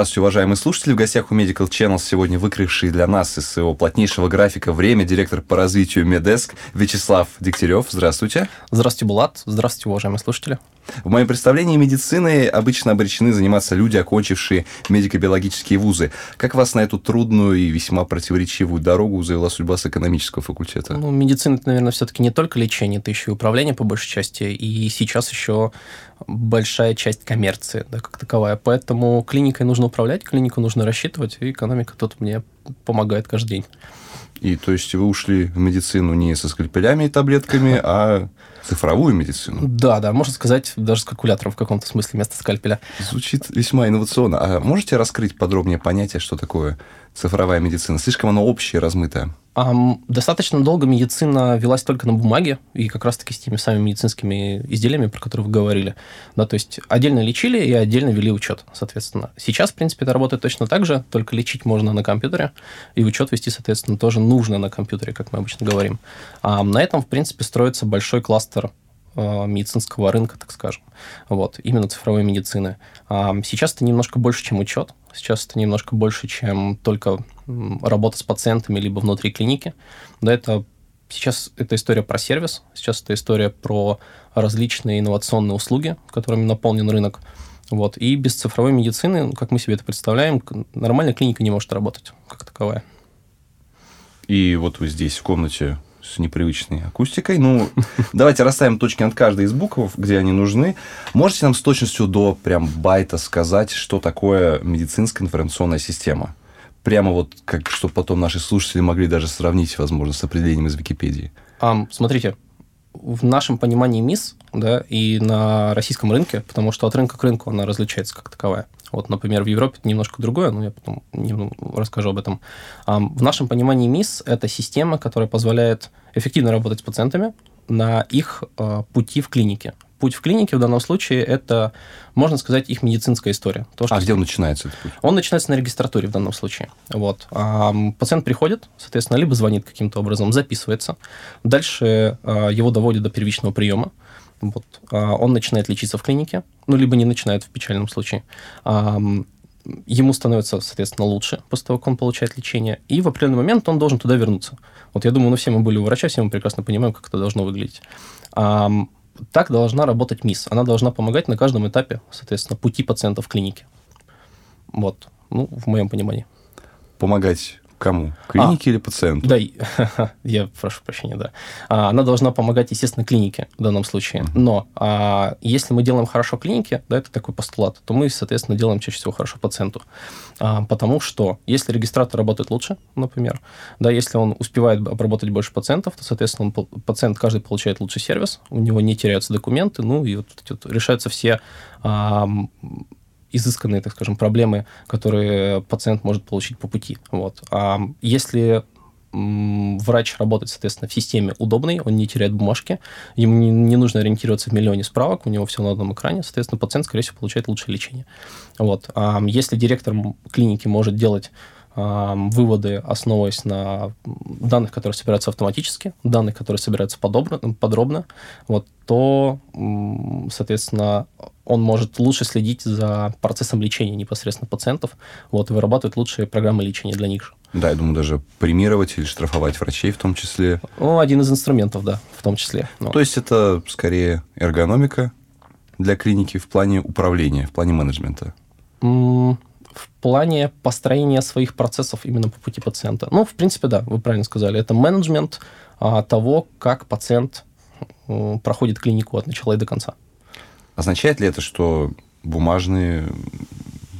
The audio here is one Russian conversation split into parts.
Здравствуйте, уважаемые слушатели. В гостях у Medical Channel сегодня выкрывший для нас из своего плотнейшего графика время директор по развитию Медеск Вячеслав Дегтярев. Здравствуйте. Здравствуйте, Булат. Здравствуйте, уважаемые слушатели. В моем представлении медицины обычно обречены заниматься люди, окончившие медико-биологические вузы. Как вас на эту трудную и весьма противоречивую дорогу завела судьба с экономического факультета? Ну, медицина, это, наверное, все-таки не только лечение, это еще и управление по большей части, и сейчас еще большая часть коммерции, да, как таковая. Поэтому клиникой нужно управлять, клинику нужно рассчитывать, и экономика тут мне помогает каждый день. И то есть вы ушли в медицину не со скальпелями и таблетками, а цифровую медицину. Да, да, можно сказать, даже с калькулятором в каком-то смысле вместо скальпеля. Звучит весьма инновационно. А можете раскрыть подробнее понятие, что такое цифровая медицина? Слишком оно общее, размытое. Um, достаточно долго медицина велась только на бумаге, и как раз-таки с теми самыми медицинскими изделиями, про которые вы говорили. Да, то есть отдельно лечили и отдельно вели учет, соответственно. Сейчас, в принципе, это работает точно так же, только лечить можно на компьютере, и учет вести, соответственно, тоже нужно на компьютере, как мы обычно говорим. А на этом, в принципе, строится большой кластер а, медицинского рынка, так скажем. Вот, именно цифровой медицины. Сейчас это немножко больше, чем учет. Сейчас это немножко больше, чем только работа с пациентами либо внутри клиники. Да, это сейчас это история про сервис, сейчас это история про различные инновационные услуги, которыми наполнен рынок. Вот. И без цифровой медицины, как мы себе это представляем, нормальная клиника не может работать как таковая. И вот вы здесь в комнате с непривычной акустикой. Ну, давайте расставим точки над каждой из букв, где они нужны. Можете нам с точностью до прям байта сказать, что такое медицинская информационная система? Прямо вот, как, чтобы потом наши слушатели могли даже сравнить, возможно, с определением из Википедии. Um, смотрите, в нашем понимании МИС, да, и на российском рынке, потому что от рынка к рынку она различается как таковая. Вот, например, в Европе это немножко другое, но я потом расскажу об этом. В нашем понимании МИС – это система, которая позволяет эффективно работать с пациентами на их а, пути в клинике. Путь в клинике в данном случае – это, можно сказать, их медицинская история. То, что а где он начинается, этот путь? Он начинается на регистратуре в данном случае. Вот. А пациент приходит, соответственно, либо звонит каким-то образом, записывается. Дальше а, его доводят до первичного приема. Вот. А, он начинает лечиться в клинике, ну, либо не начинает в печальном случае. Ему становится, соответственно, лучше после того, как он получает лечение, и в определенный момент он должен туда вернуться. Вот я думаю, ну, все мы были у врача, все мы прекрасно понимаем, как это должно выглядеть. Так должна работать МИС. Она должна помогать на каждом этапе, соответственно, пути пациента в клинике. Вот, ну, в моем понимании. Помогать Кому? Клинике а, или пациенту? Да, я прошу прощения, да. А, она должна помогать, естественно, клинике в данном случае. Но а, если мы делаем хорошо клинике, да, это такой постулат, то мы, соответственно, делаем чаще всего хорошо пациенту. А, потому что если регистратор работает лучше, например, да, если он успевает обработать больше пациентов, то, соответственно, он, пациент каждый получает лучший сервис, у него не теряются документы, ну и вот, вот решаются все а, изысканные, так скажем, проблемы, которые пациент может получить по пути. Вот. А если врач работает, соответственно, в системе удобной, он не теряет бумажки, ему не, не нужно ориентироваться в миллионе справок, у него все на одном экране, соответственно, пациент, скорее всего, получает лучшее лечение. Вот. А если директор клиники может делать выводы, основываясь на данных, которые собираются автоматически, данных, которые собираются подобно, подробно, вот, то, соответственно, он может лучше следить за процессом лечения непосредственно пациентов, вот, и вырабатывать лучшие программы лечения для них же. Да, я думаю, даже премировать или штрафовать врачей в том числе. Ну, один из инструментов, да, в том числе. Ну. То есть это скорее эргономика для клиники в плане управления, в плане менеджмента? в плане построения своих процессов именно по пути пациента. Ну, в принципе, да, вы правильно сказали. Это менеджмент а, того, как пациент а, проходит клинику от начала и до конца. Означает ли это, что бумажные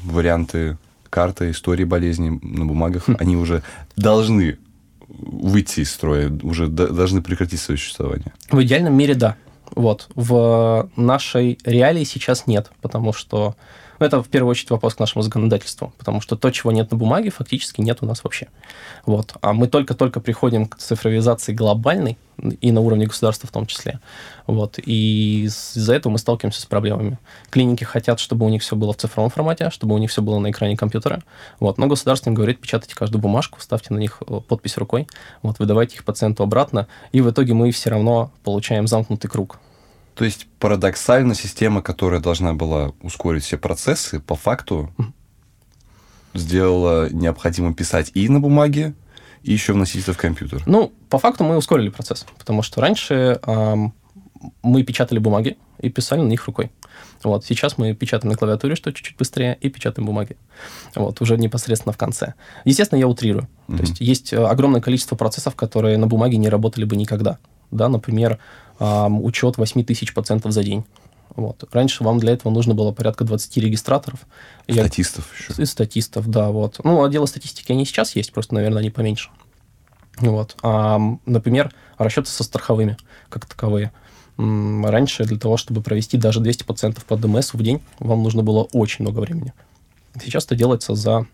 варианты карты, истории болезни на бумагах, хм. они уже должны выйти из строя, уже должны прекратить свое существование? В идеальном мире, да. Вот. В нашей реалии сейчас нет, потому что но это в первую очередь вопрос к нашему законодательству, потому что то, чего нет на бумаге, фактически нет у нас вообще. Вот. А мы только-только приходим к цифровизации глобальной, и на уровне государства в том числе. Вот. И из-за этого мы сталкиваемся с проблемами. Клиники хотят, чтобы у них все было в цифровом формате, чтобы у них все было на экране компьютера. Вот. Но государство им говорит, печатайте каждую бумажку, ставьте на них э, подпись рукой, вот, выдавайте их пациенту обратно, и в итоге мы все равно получаем замкнутый круг. То есть парадоксально система, которая должна была ускорить все процессы, по факту сделало необходимо писать и на бумаге, и еще вносить это в компьютер? Ну, по факту мы ускорили процесс, потому что раньше эм, мы печатали бумаги и писали на них рукой. Вот, сейчас мы печатаем на клавиатуре, что чуть-чуть быстрее, и печатаем бумаги. Вот, уже непосредственно в конце. Естественно, я утрирую. Mm-hmm. То есть есть э, огромное количество процессов, которые на бумаге не работали бы никогда. Да, например, учет 8 тысяч пациентов за день. Вот. Раньше вам для этого нужно было порядка 20 регистраторов. Статистов Я... еще. И статистов, да. Вот. Ну, отделы статистики они сейчас есть, просто, наверное, они поменьше. Вот. А, например, расчеты со страховыми, как таковые. Раньше для того, чтобы провести даже 200 пациентов по ДМС в день, вам нужно было очень много времени. Сейчас это делается за,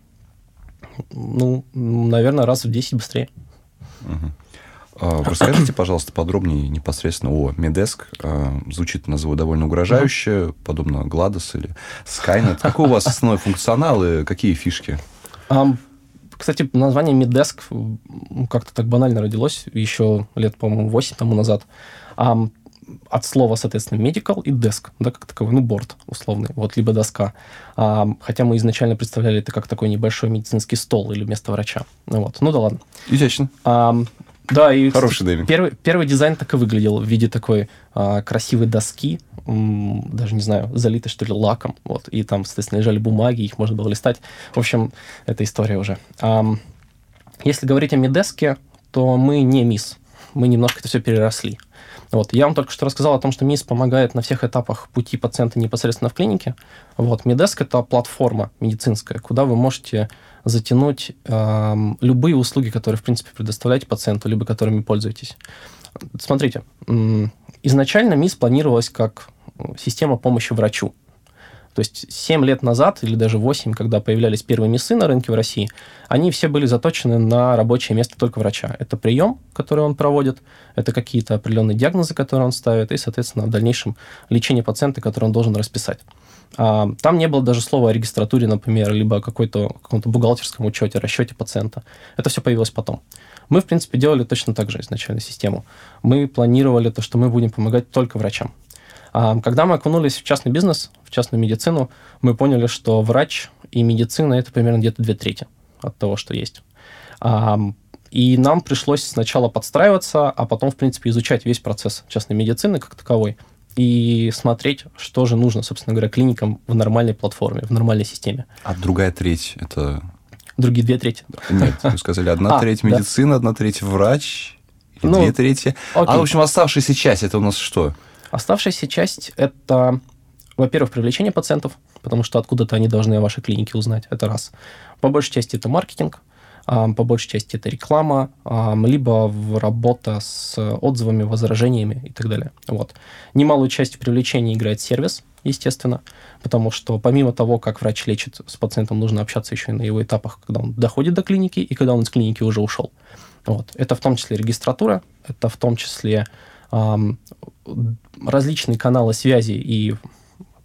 ну, наверное, раз в 10 быстрее. Угу. А, расскажите, пожалуйста, подробнее непосредственно о Медеск. А, звучит, назову, довольно угрожающе, подобно Гладос или Skynet. Какой у вас основной функционал и какие фишки? Кстати, название Медеск как-то так банально родилось еще лет, по-моему, 8 тому назад. От слова, соответственно, medical и desk, да, как таковой, ну, борт условный, вот, либо доска. Хотя мы изначально представляли это как такой небольшой медицинский стол или место врача. Ну, вот. Ну да ладно. Изящно. Да, и Хороший нейминг. Первый, первый дизайн так и выглядел в виде такой а, красивой доски, м, даже не знаю, залитой что ли лаком, вот, и там, соответственно, лежали бумаги, их можно было листать. В общем, это история уже. А, если говорить о Медеске, то мы не МИС, мы немножко это все переросли. Вот. Я вам только что рассказал о том, что МИС помогает на всех этапах пути пациента непосредственно в клинике. Вот. Медеск – это платформа медицинская, куда вы можете затянуть э, любые услуги, которые, в принципе, предоставляете пациенту, либо которыми пользуетесь. Смотрите, изначально МИС планировалась как система помощи врачу. То есть 7 лет назад, или даже 8, когда появлялись первые МИСы на рынке в России, они все были заточены на рабочее место только врача. Это прием, который он проводит, это какие-то определенные диагнозы, которые он ставит, и, соответственно, в дальнейшем лечение пациента, который он должен расписать. А, там не было даже слова о регистратуре, например, либо о какой-то, каком-то бухгалтерском учете, расчете пациента. Это все появилось потом. Мы, в принципе, делали точно так же изначально систему. Мы планировали то, что мы будем помогать только врачам. А, когда мы окунулись в частный бизнес, в частную медицину, мы поняли, что врач и медицина – это примерно где-то две трети от того, что есть. А, и нам пришлось сначала подстраиваться, а потом, в принципе, изучать весь процесс частной медицины как таковой и смотреть, что же нужно, собственно говоря, клиникам в нормальной платформе, в нормальной системе. А другая треть – это… Другие две трети. Нет, вы сказали, одна а, треть медицина, да. одна треть врач, ну, две трети. Окей. А, в общем, оставшаяся часть – это у нас что? Оставшаяся часть – это, во-первых, привлечение пациентов, потому что откуда-то они должны о вашей клинике узнать, это раз. По большей части это маркетинг, а, по большей части это реклама, либо работа с отзывами, возражениями и так далее. Вот. Немалую часть в играет сервис, естественно, потому что помимо того, как врач лечит с пациентом, нужно общаться еще и на его этапах, когда он доходит до клиники и когда он из клиники уже ушел. Вот. Это в том числе регистратура, это в том числе различные каналы связи и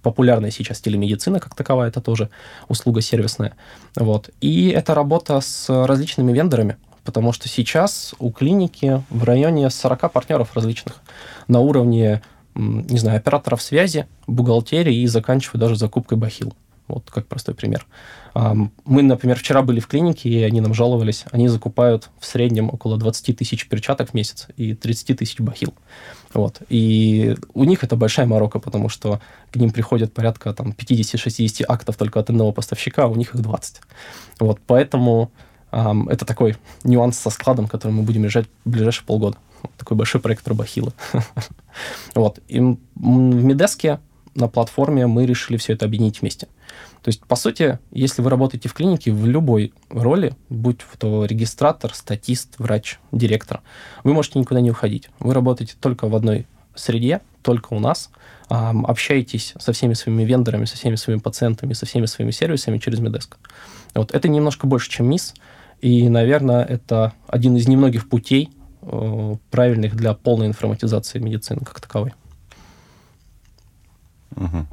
популярная сейчас телемедицина как таковая, это тоже услуга сервисная. Вот. И это работа с различными вендорами, потому что сейчас у клиники в районе 40 партнеров различных на уровне, не знаю, операторов связи, бухгалтерии и заканчивая даже закупкой бахил. Вот как простой пример. Мы, например, вчера были в клинике, и они нам жаловались. Они закупают в среднем около 20 тысяч перчаток в месяц и 30 тысяч бахил. Вот. И у них это большая морока, потому что к ним приходят порядка там, 50-60 актов только от одного поставщика, а у них их 20. Вот. Поэтому эм, это такой нюанс со складом, который мы будем решать в ближайшие полгода. Вот такой большой проект про бахилы. вот. И в Медеске на платформе мы решили все это объединить вместе. То есть, по сути, если вы работаете в клинике в любой роли, будь то регистратор, статист, врач, директор, вы можете никуда не уходить. Вы работаете только в одной среде, только у нас, общаетесь со всеми своими вендорами, со всеми своими пациентами, со всеми своими сервисами через Медеск. Вот. Это немножко больше, чем МИС, и, наверное, это один из немногих путей э, правильных для полной информатизации медицины как таковой. Угу.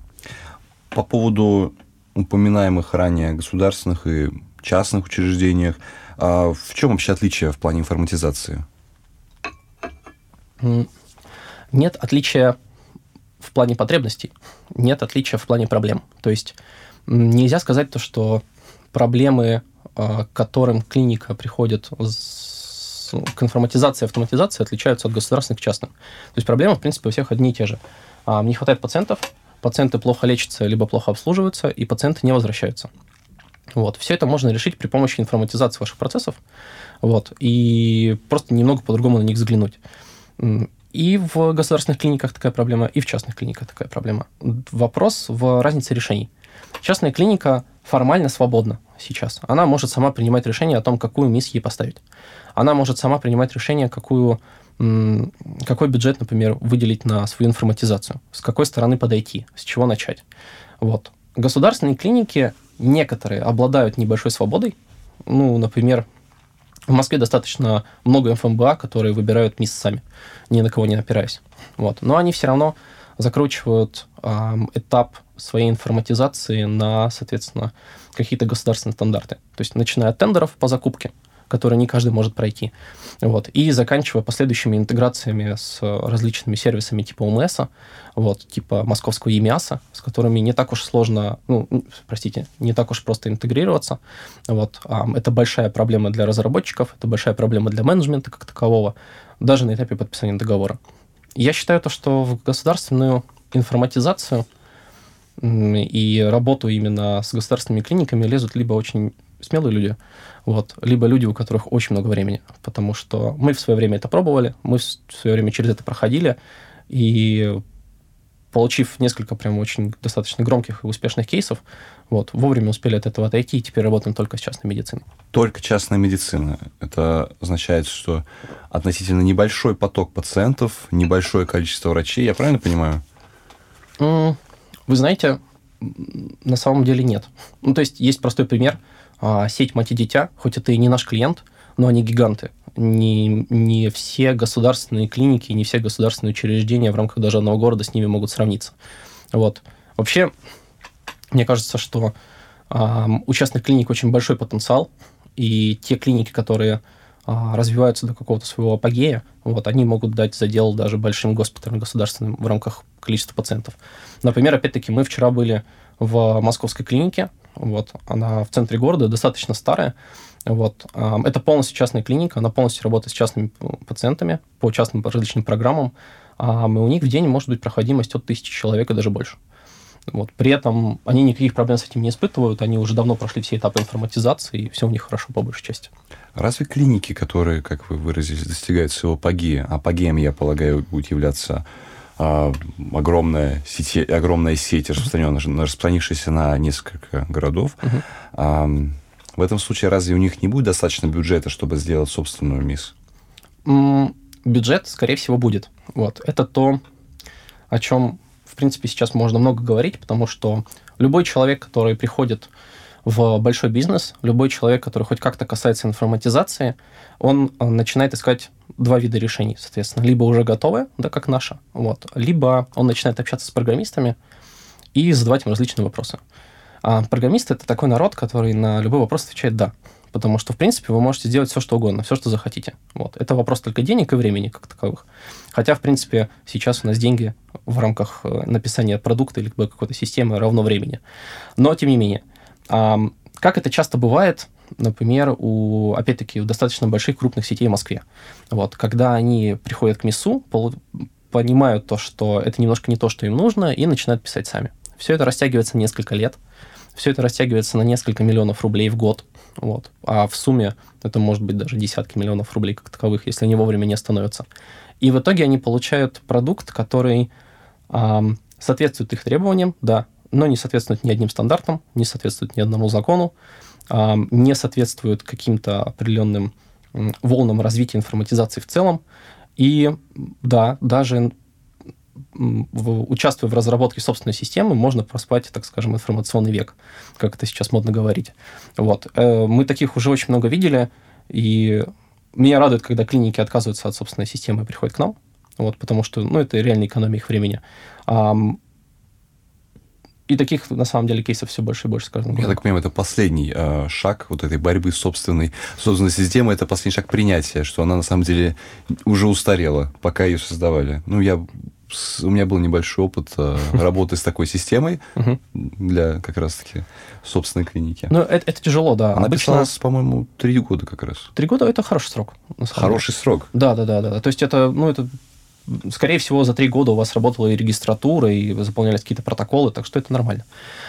По поводу упоминаемых ранее государственных и частных учреждениях, а в чем вообще отличие в плане информатизации? Нет отличия в плане потребностей, нет отличия в плане проблем. То есть нельзя сказать то, что проблемы, к которым клиника приходит с, к информатизации и автоматизации, отличаются от государственных к частным. То есть проблемы, в принципе, у всех одни и те же. Не хватает пациентов, пациенты плохо лечатся, либо плохо обслуживаются, и пациенты не возвращаются. Вот. Все это можно решить при помощи информатизации ваших процессов, вот, и просто немного по-другому на них взглянуть. И в государственных клиниках такая проблема, и в частных клиниках такая проблема. Вопрос в разнице решений. Частная клиника формально свободна сейчас. Она может сама принимать решение о том, какую мисс ей поставить. Она может сама принимать решение, какую, какой бюджет, например, выделить на свою информатизацию, с какой стороны подойти, с чего начать. Вот. Государственные клиники некоторые обладают небольшой свободой. Ну, например, в Москве достаточно много ФМБА, которые выбирают мисс сами, ни на кого не опираясь. Вот. Но они все равно закручивают э, этап своей информатизации на, соответственно, какие-то государственные стандарты. То есть начиная от тендеров по закупке, которые не каждый может пройти. Вот. И заканчивая последующими интеграциями с различными сервисами типа ОМС, вот, типа московского ЕМИАСа, с которыми не так уж сложно, ну, простите, не так уж просто интегрироваться. Вот. Это большая проблема для разработчиков, это большая проблема для менеджмента как такового, даже на этапе подписания договора. Я считаю то, что в государственную информатизацию и работу именно с государственными клиниками лезут либо очень смелые люди, вот, либо люди, у которых очень много времени, потому что мы в свое время это пробовали, мы в свое время через это проходили, и получив несколько прям очень достаточно громких и успешных кейсов, вот, вовремя успели от этого отойти, и теперь работаем только с частной медициной. Только частная медицина. Это означает, что относительно небольшой поток пациентов, небольшое количество врачей, я правильно понимаю? Вы знаете, на самом деле нет. Ну, то есть есть простой пример – сеть «Мать и дитя», хоть это и не наш клиент, но они гиганты. Не, не все государственные клиники, не все государственные учреждения в рамках даже одного города с ними могут сравниться. Вот. Вообще, мне кажется, что э, у частных клиник очень большой потенциал, и те клиники, которые э, развиваются до какого-то своего апогея, вот, они могут дать задел даже большим госпиталям государственным в рамках количества пациентов. Например, опять-таки, мы вчера были в московской клинике, вот, она в центре города, достаточно старая. Вот. Это полностью частная клиника, она полностью работает с частными пациентами по частным различным программам. И у них в день может быть проходимость от тысячи человек и даже больше. Вот. При этом они никаких проблем с этим не испытывают, они уже давно прошли все этапы информатизации, и все у них хорошо по большей части. Разве клиники, которые, как вы выразились, достигают своего апогея, апогеем, я полагаю, будет являться а, огромная, сети, огромная сеть, распространенная, распространившаяся на несколько городов. Uh-huh. А, в этом случае разве у них не будет достаточно бюджета, чтобы сделать собственную МИС? Mm, бюджет, скорее всего, будет. Вот. Это то, о чем, в принципе, сейчас можно много говорить, потому что любой человек, который приходит в большой бизнес, любой человек, который хоть как-то касается информатизации, он э, начинает искать два вида решений, соответственно. Либо уже готовое, да, как наша, вот, либо он начинает общаться с программистами и задавать им различные вопросы. А программисты — это такой народ, который на любой вопрос отвечает «да». Потому что, в принципе, вы можете сделать все, что угодно, все, что захотите. Вот. Это вопрос только денег и времени как таковых. Хотя, в принципе, сейчас у нас деньги в рамках э, написания продукта или какой-то системы равно времени. Но, тем не менее, как это часто бывает, например, у, опять-таки, у достаточно больших крупных сетей в Москве. Вот, когда они приходят к МИСу, понимают то, что это немножко не то, что им нужно, и начинают писать сами. Все это растягивается несколько лет, все это растягивается на несколько миллионов рублей в год. Вот. А в сумме это может быть даже десятки миллионов рублей как таковых, если они вовремя не остановятся. И в итоге они получают продукт, который эм, соответствует их требованиям, да, но не соответствует ни одним стандартам, не соответствует ни одному закону, не соответствует каким-то определенным волнам развития информатизации в целом. И да, даже участвуя в разработке собственной системы, можно проспать, так скажем, информационный век, как это сейчас модно говорить. Вот. Э, мы таких уже очень много видели, и меня радует, когда клиники отказываются от собственной системы и приходят к нам, вот, потому что ну, это реальная экономия их времени. И таких, на самом деле, кейсов все больше и больше с каждым годом. Я так понимаю, это последний э, шаг вот этой борьбы с собственной, собственной системой, это последний шаг принятия, что она, на самом деле, уже устарела, пока ее создавали. Ну, я у меня был небольшой опыт э, работы с такой системой для как раз-таки собственной клиники. Ну, это, это тяжело, да. Она Обычно писалась, по-моему, три года как раз. три года это хороший срок. Хороший срок. Да, да, да, да. То есть это, ну, это, скорее всего, за три года у вас работала и регистратура, и вы заполнялись какие-то протоколы, так что это нормально.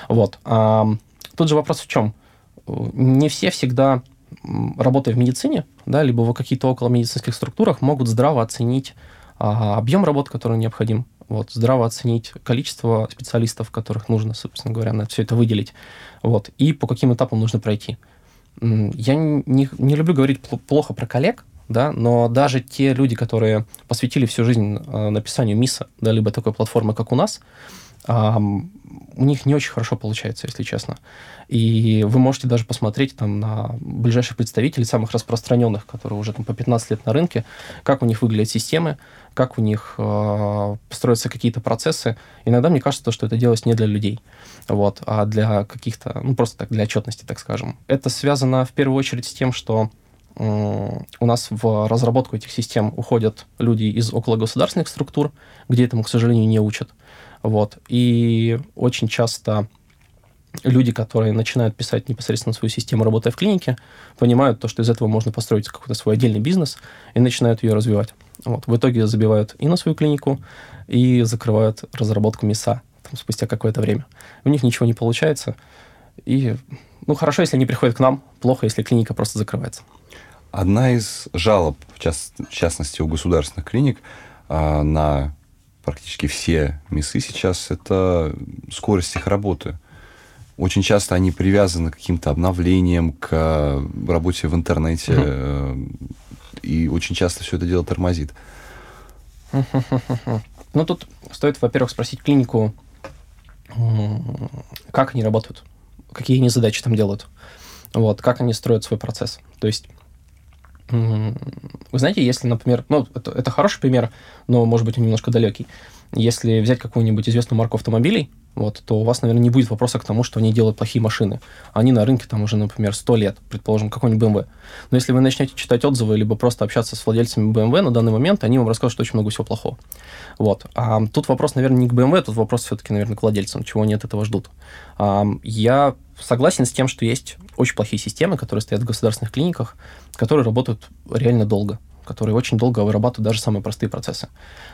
Вот. А, тут же вопрос в чем? Не все всегда, работая в медицине, да, либо в каких-то около медицинских структурах, могут здраво оценить а, объем работы, который необходим, вот, здраво оценить количество специалистов, которых нужно, собственно говоря, на все это выделить, вот, и по каким этапам нужно пройти. Я не, не люблю говорить пл- плохо про коллег, да, но даже те люди, которые посвятили всю жизнь э, написанию МИСа, да, либо такой платформы, как у нас, у них не очень хорошо получается, если честно. И вы можете даже посмотреть там на ближайших представителей, самых распространенных, которые уже там по 15 лет на рынке, как у них выглядят системы, как у них э, строятся какие-то процессы. Иногда мне кажется, что это делалось не для людей, вот, а для каких-то, ну, просто так, для отчетности, так скажем. Это связано в первую очередь с тем, что у нас в разработку этих систем уходят люди из окологосударственных структур, где этому, к сожалению, не учат. Вот. И очень часто люди, которые начинают писать непосредственно свою систему, работая в клинике, понимают то, что из этого можно построить какой-то свой отдельный бизнес и начинают ее развивать. Вот. В итоге забивают и на свою клинику, и закрывают разработку МИСа там, спустя какое-то время. У них ничего не получается. И, ну, хорошо, если они приходят к нам, плохо, если клиника просто закрывается. Одна из жалоб, в, част- в частности, у государственных клиник а, на практически все МИСы сейчас, это скорость их работы. Очень часто они привязаны к каким-то обновлениям, к э, работе в интернете, э, и очень часто все это дело тормозит. Ну, тут стоит, во-первых, спросить клинику, как они работают, какие они задачи там делают, вот, как они строят свой процесс. То есть, вы знаете, если, например, ну, это, это хороший пример, но, может быть, он немножко далекий. Если взять какую-нибудь известную марку автомобилей, вот, то у вас, наверное, не будет вопроса к тому, что они делают плохие машины. Они на рынке там уже, например, 100 лет, предположим, какой-нибудь BMW. Но если вы начнете читать отзывы, либо просто общаться с владельцами BMW на данный момент, они вам расскажут, что очень много всего плохого. Вот. А тут вопрос, наверное, не к BMW, тут вопрос все-таки, наверное, к владельцам, чего они от этого ждут. А, я согласен с тем, что есть очень плохие системы, которые стоят в государственных клиниках, которые работают реально долго, которые очень долго вырабатывают даже самые простые процессы.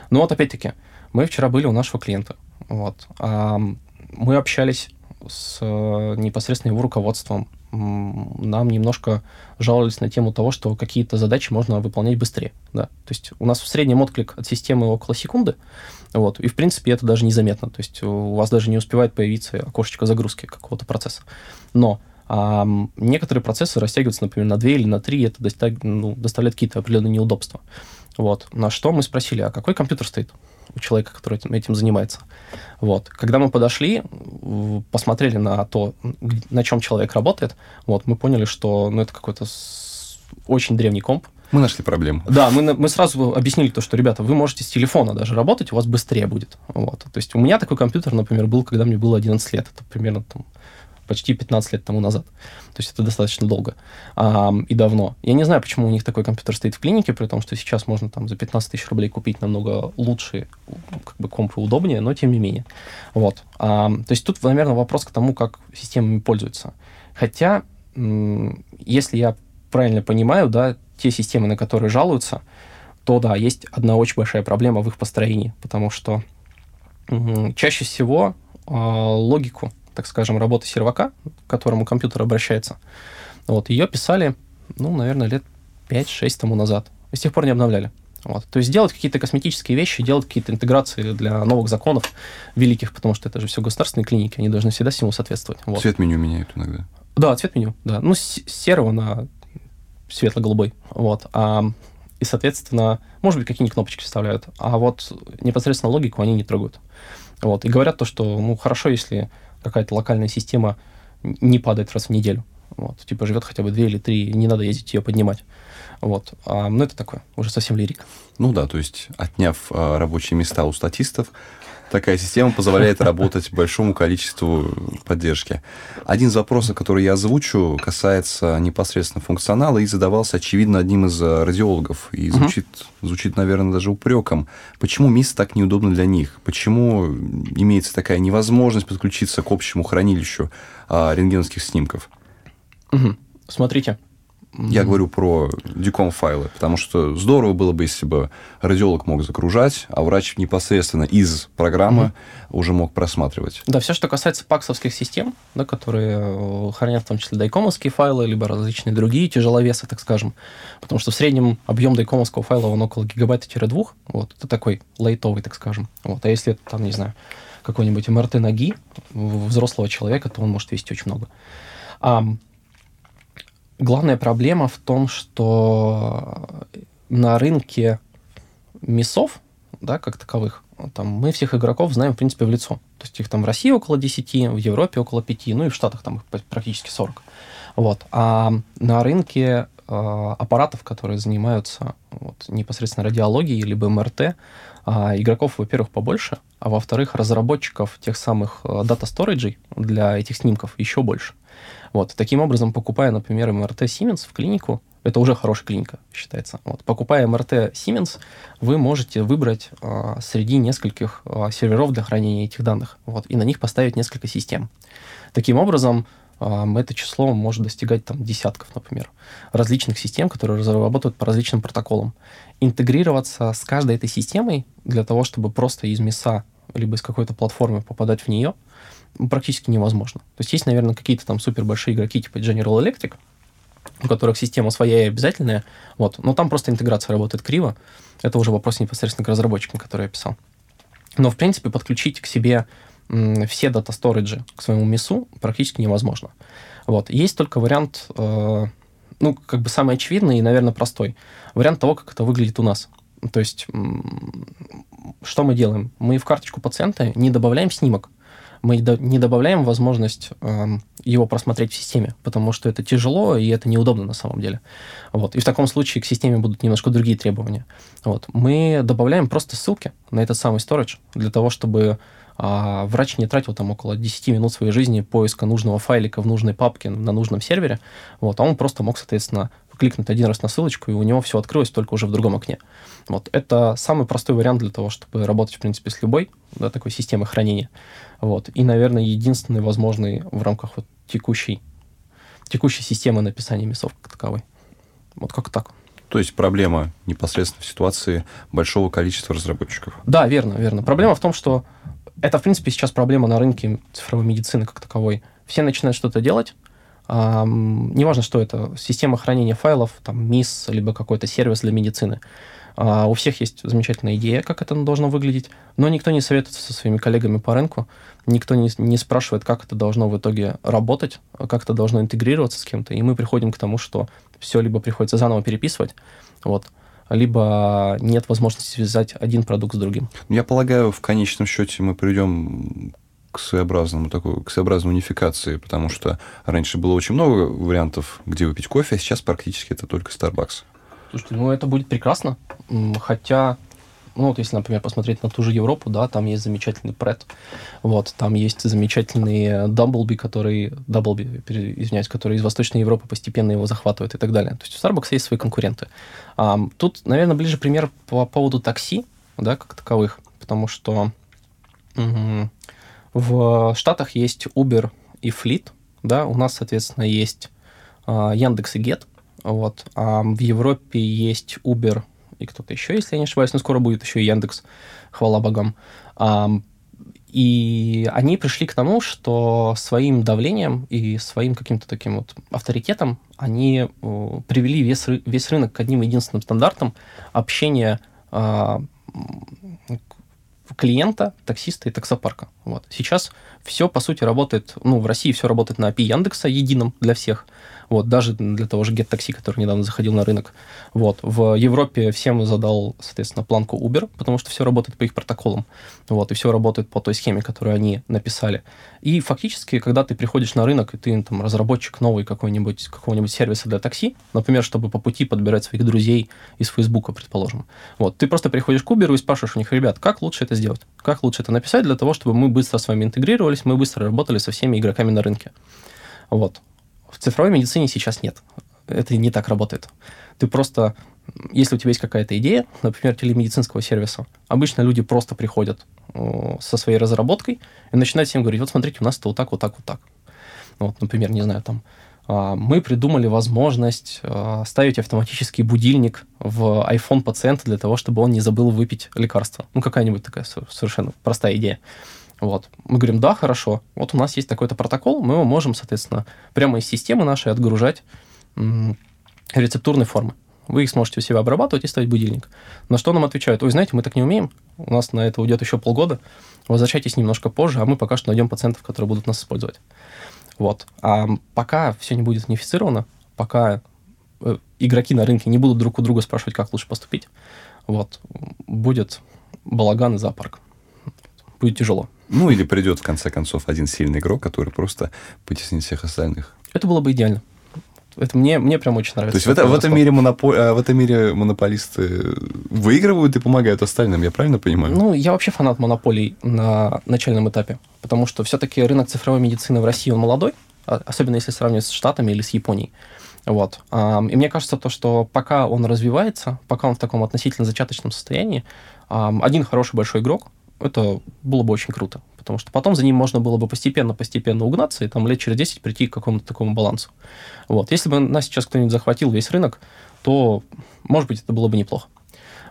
Но вот опять-таки, мы вчера были у нашего клиента, вот, мы общались с э, непосредственно его руководством. Нам немножко жаловались на тему того, что какие-то задачи можно выполнять быстрее. Да? То есть у нас в среднем отклик от системы около секунды, вот, и в принципе это даже незаметно. То есть у вас даже не успевает появиться окошечко загрузки какого-то процесса. Но а, некоторые процессы растягиваются, например, на 2 или на 3, и это достиг- ну, доставляет какие-то определенные неудобства. Вот. На что мы спросили, а какой компьютер стоит у человека, который этим, этим занимается? Вот. Когда мы подошли, посмотрели на то, на чем человек работает, вот, мы поняли, что ну, это какой-то очень древний комп. Мы нашли проблему. Да, мы, мы сразу объяснили то, что, ребята, вы можете с телефона даже работать, у вас быстрее будет. Вот. То есть у меня такой компьютер, например, был, когда мне было 11 лет. Это примерно там, почти 15 лет тому назад. То есть это достаточно долго а, и давно. Я не знаю, почему у них такой компьютер стоит в клинике, при том, что сейчас можно там за 15 тысяч рублей купить намного лучшие как бы компы удобнее, но тем не менее. Вот. А, то есть тут, наверное, вопрос к тому, как системами пользуются. Хотя, если я правильно понимаю, да, те системы, на которые жалуются, то да, есть одна очень большая проблема в их построении, потому что чаще всего а, логику, так скажем, работы сервака, к которому компьютер обращается, вот, ее писали, ну, наверное, лет 5-6 тому назад. И с тех пор не обновляли. Вот. То есть делать какие-то косметические вещи, делать какие-то интеграции для новых законов великих, потому что это же все государственные клиники, они должны всегда всему соответствовать. Вот. Цвет меню меняют иногда. Да, цвет меню, да. Ну, с серого на светло-голубой. Вот. А, и, соответственно, может быть, какие-нибудь кнопочки вставляют. А вот непосредственно логику они не трогают. Вот. И говорят то, что, ну, хорошо, если какая-то локальная система не падает раз в неделю. Вот. Типа живет хотя бы две или три, не надо ездить ее поднимать. Вот. А, ну, это такое, уже совсем лирик. Ну да, то есть, отняв а, рабочие места у статистов, такая система позволяет работать большому количеству поддержки. Один из вопросов, который я озвучу, касается непосредственно функционала и задавался, очевидно, одним из э, радиологов. И звучит, угу. звучит наверное, даже упреком. Почему МИС так неудобно для них? Почему имеется такая невозможность подключиться к общему хранилищу а, рентгеновских снимков? Угу. Смотрите, я говорю про диком файлы, потому что здорово было бы, если бы радиолог мог загружать, а врач непосредственно из программы mm-hmm. уже мог просматривать. Да, все, что касается паксовских систем, да, которые э, хранят в том числе дайкомовские файлы, либо различные другие тяжеловесы, так скажем, потому что в среднем объем дайкомовского файла, он около гигабайта-двух, вот, это такой лайтовый, так скажем. Вот, а если это, там, не знаю, какой-нибудь МРТ ноги взрослого человека, то он может весить очень много. Главная проблема в том, что на рынке мясов, да, как таковых, там, мы всех игроков знаем, в принципе, в лицо. То есть их там в России около 10, в Европе около 5, ну и в Штатах там их практически 40. Вот. А на рынке э, аппаратов, которые занимаются вот, непосредственно радиологией либо МРТ, э, игроков, во-первых, побольше, а во-вторых, разработчиков тех самых дата-сториджей для этих снимков еще больше. Вот. Таким образом, покупая, например, МРТ Siemens в клинику, это уже хорошая клиника, считается. Вот. Покупая МРТ Siemens, вы можете выбрать а, среди нескольких а, серверов для хранения этих данных, вот, и на них поставить несколько систем. Таким образом, а, это число может достигать там, десятков, например, различных систем, которые работают по различным протоколам. Интегрироваться с каждой этой системой для того, чтобы просто из МИСа либо из какой-то платформы попадать в нее – практически невозможно. То есть есть, наверное, какие-то там супер большие игроки типа General Electric, у которых система своя и обязательная, вот, но там просто интеграция работает криво. Это уже вопрос непосредственно к разработчикам, который я писал. Но, в принципе, подключить к себе все дата-сториджи к своему МИСу практически невозможно. Вот. Есть только вариант, э, ну, как бы самый очевидный и, наверное, простой. Вариант того, как это выглядит у нас. То есть, что мы делаем? Мы в карточку пациента не добавляем снимок, мы не добавляем возможность э, его просмотреть в системе, потому что это тяжело и это неудобно на самом деле. Вот. И в таком случае к системе будут немножко другие требования. Вот. Мы добавляем просто ссылки на этот самый storage для того, чтобы а врач не тратил там около 10 минут своей жизни поиска нужного файлика в нужной папке на нужном сервере, вот, а он просто мог, соответственно, кликнуть один раз на ссылочку, и у него все открылось только уже в другом окне. Вот. Это самый простой вариант для того, чтобы работать, в принципе, с любой да, такой системой хранения. Вот. И, наверное, единственный возможный в рамках вот текущей, текущей системы написания МИСов как таковой. Вот как так. То есть проблема непосредственно в ситуации большого количества разработчиков. Да, верно, верно. Проблема в том, что это, в принципе, сейчас проблема на рынке цифровой медицины как таковой. Все начинают что-то делать, неважно, что это, система хранения файлов, там, МИС, либо какой-то сервис для медицины. А, у всех есть замечательная идея, как это должно выглядеть, но никто не советуется со своими коллегами по рынку, никто не, не спрашивает, как это должно в итоге работать, как это должно интегрироваться с кем-то, и мы приходим к тому, что все либо приходится заново переписывать, вот, либо нет возможности связать один продукт с другим. Я полагаю, в конечном счете мы придем к своеобразному такой, к своеобразной унификации, потому что раньше было очень много вариантов, где выпить кофе, а сейчас практически это только Starbucks. Слушайте, ну это будет прекрасно, хотя ну, вот если, например, посмотреть на ту же Европу, да, там есть замечательный пред, вот, там есть замечательный Даблби, который, Даблби, извиняюсь, который из Восточной Европы постепенно его захватывает и так далее. То есть у Starbucks есть свои конкуренты. А, тут, наверное, ближе пример по поводу такси, да, как таковых, потому что угу, в Штатах есть Uber и Fleet, да, у нас, соответственно, есть а, Яндекс и Get, вот, а в Европе есть Uber и кто-то еще, если я не ошибаюсь, но скоро будет еще и Яндекс, хвала богам. А, и они пришли к тому, что своим давлением и своим каким-то таким вот авторитетом они привели весь, весь рынок к одним единственным стандартам общения uh, клиента, таксиста и таксопарка. Вот. Сейчас все, по сути, работает, ну, в России все работает на API Яндекса едином для всех. Вот, даже для того же GetTaxi, который недавно заходил на рынок. Вот. В Европе всем задал, соответственно, планку Uber, потому что все работает по их протоколам. Вот, и все работает по той схеме, которую они написали. И фактически, когда ты приходишь на рынок, и ты там разработчик новый какой-нибудь, какого-нибудь сервиса для такси, например, чтобы по пути подбирать своих друзей из Фейсбука, предположим. Вот, ты просто приходишь к Uber и спрашиваешь у них, ребят, как лучше это сделать? Как лучше это написать для того, чтобы мы быстро с вами интегрировались, мы быстро работали со всеми игроками на рынке. Вот. В цифровой медицине сейчас нет. Это не так работает. Ты просто, если у тебя есть какая-то идея, например, телемедицинского сервиса, обычно люди просто приходят со своей разработкой и начинают всем говорить, вот смотрите, у нас это вот так, вот так, вот так. Вот, например, не знаю, там, а, мы придумали возможность а, ставить автоматический будильник в iPhone пациента для того, чтобы он не забыл выпить лекарство. Ну, какая-нибудь такая совершенно простая идея. Вот. Мы говорим, да, хорошо, вот у нас есть такой-то протокол, мы его можем, соответственно, прямо из системы нашей отгружать рецептурной формы. Вы их сможете у себя обрабатывать и ставить будильник. На что нам отвечают, ой, знаете, мы так не умеем, у нас на это уйдет еще полгода, возвращайтесь немножко позже, а мы пока что найдем пациентов, которые будут нас использовать. Вот. А пока все не будет унифицировано, пока э, игроки на рынке не будут друг у друга спрашивать, как лучше поступить, вот, будет балаган и зоопарк. Будет тяжело. Ну, или придет, в конце концов, один сильный игрок, который просто потеснит всех остальных. Это было бы идеально. Это мне, мне прям очень нравится. То есть в, это, в, этом мире монопо... А, в этом мире монополисты выигрывают и помогают остальным, я правильно понимаю? Ну, я вообще фанат монополий на начальном этапе, потому что все-таки рынок цифровой медицины в России, он молодой, а, особенно если сравнивать с Штатами или с Японией. Вот. И мне кажется, то, что пока он развивается, пока он в таком относительно зачаточном состоянии, один хороший большой игрок, это было бы очень круто, потому что потом за ним можно было бы постепенно-постепенно угнаться и там лет через 10 прийти к какому-то такому балансу. Вот. Если бы нас сейчас кто-нибудь захватил весь рынок, то, может быть, это было бы неплохо.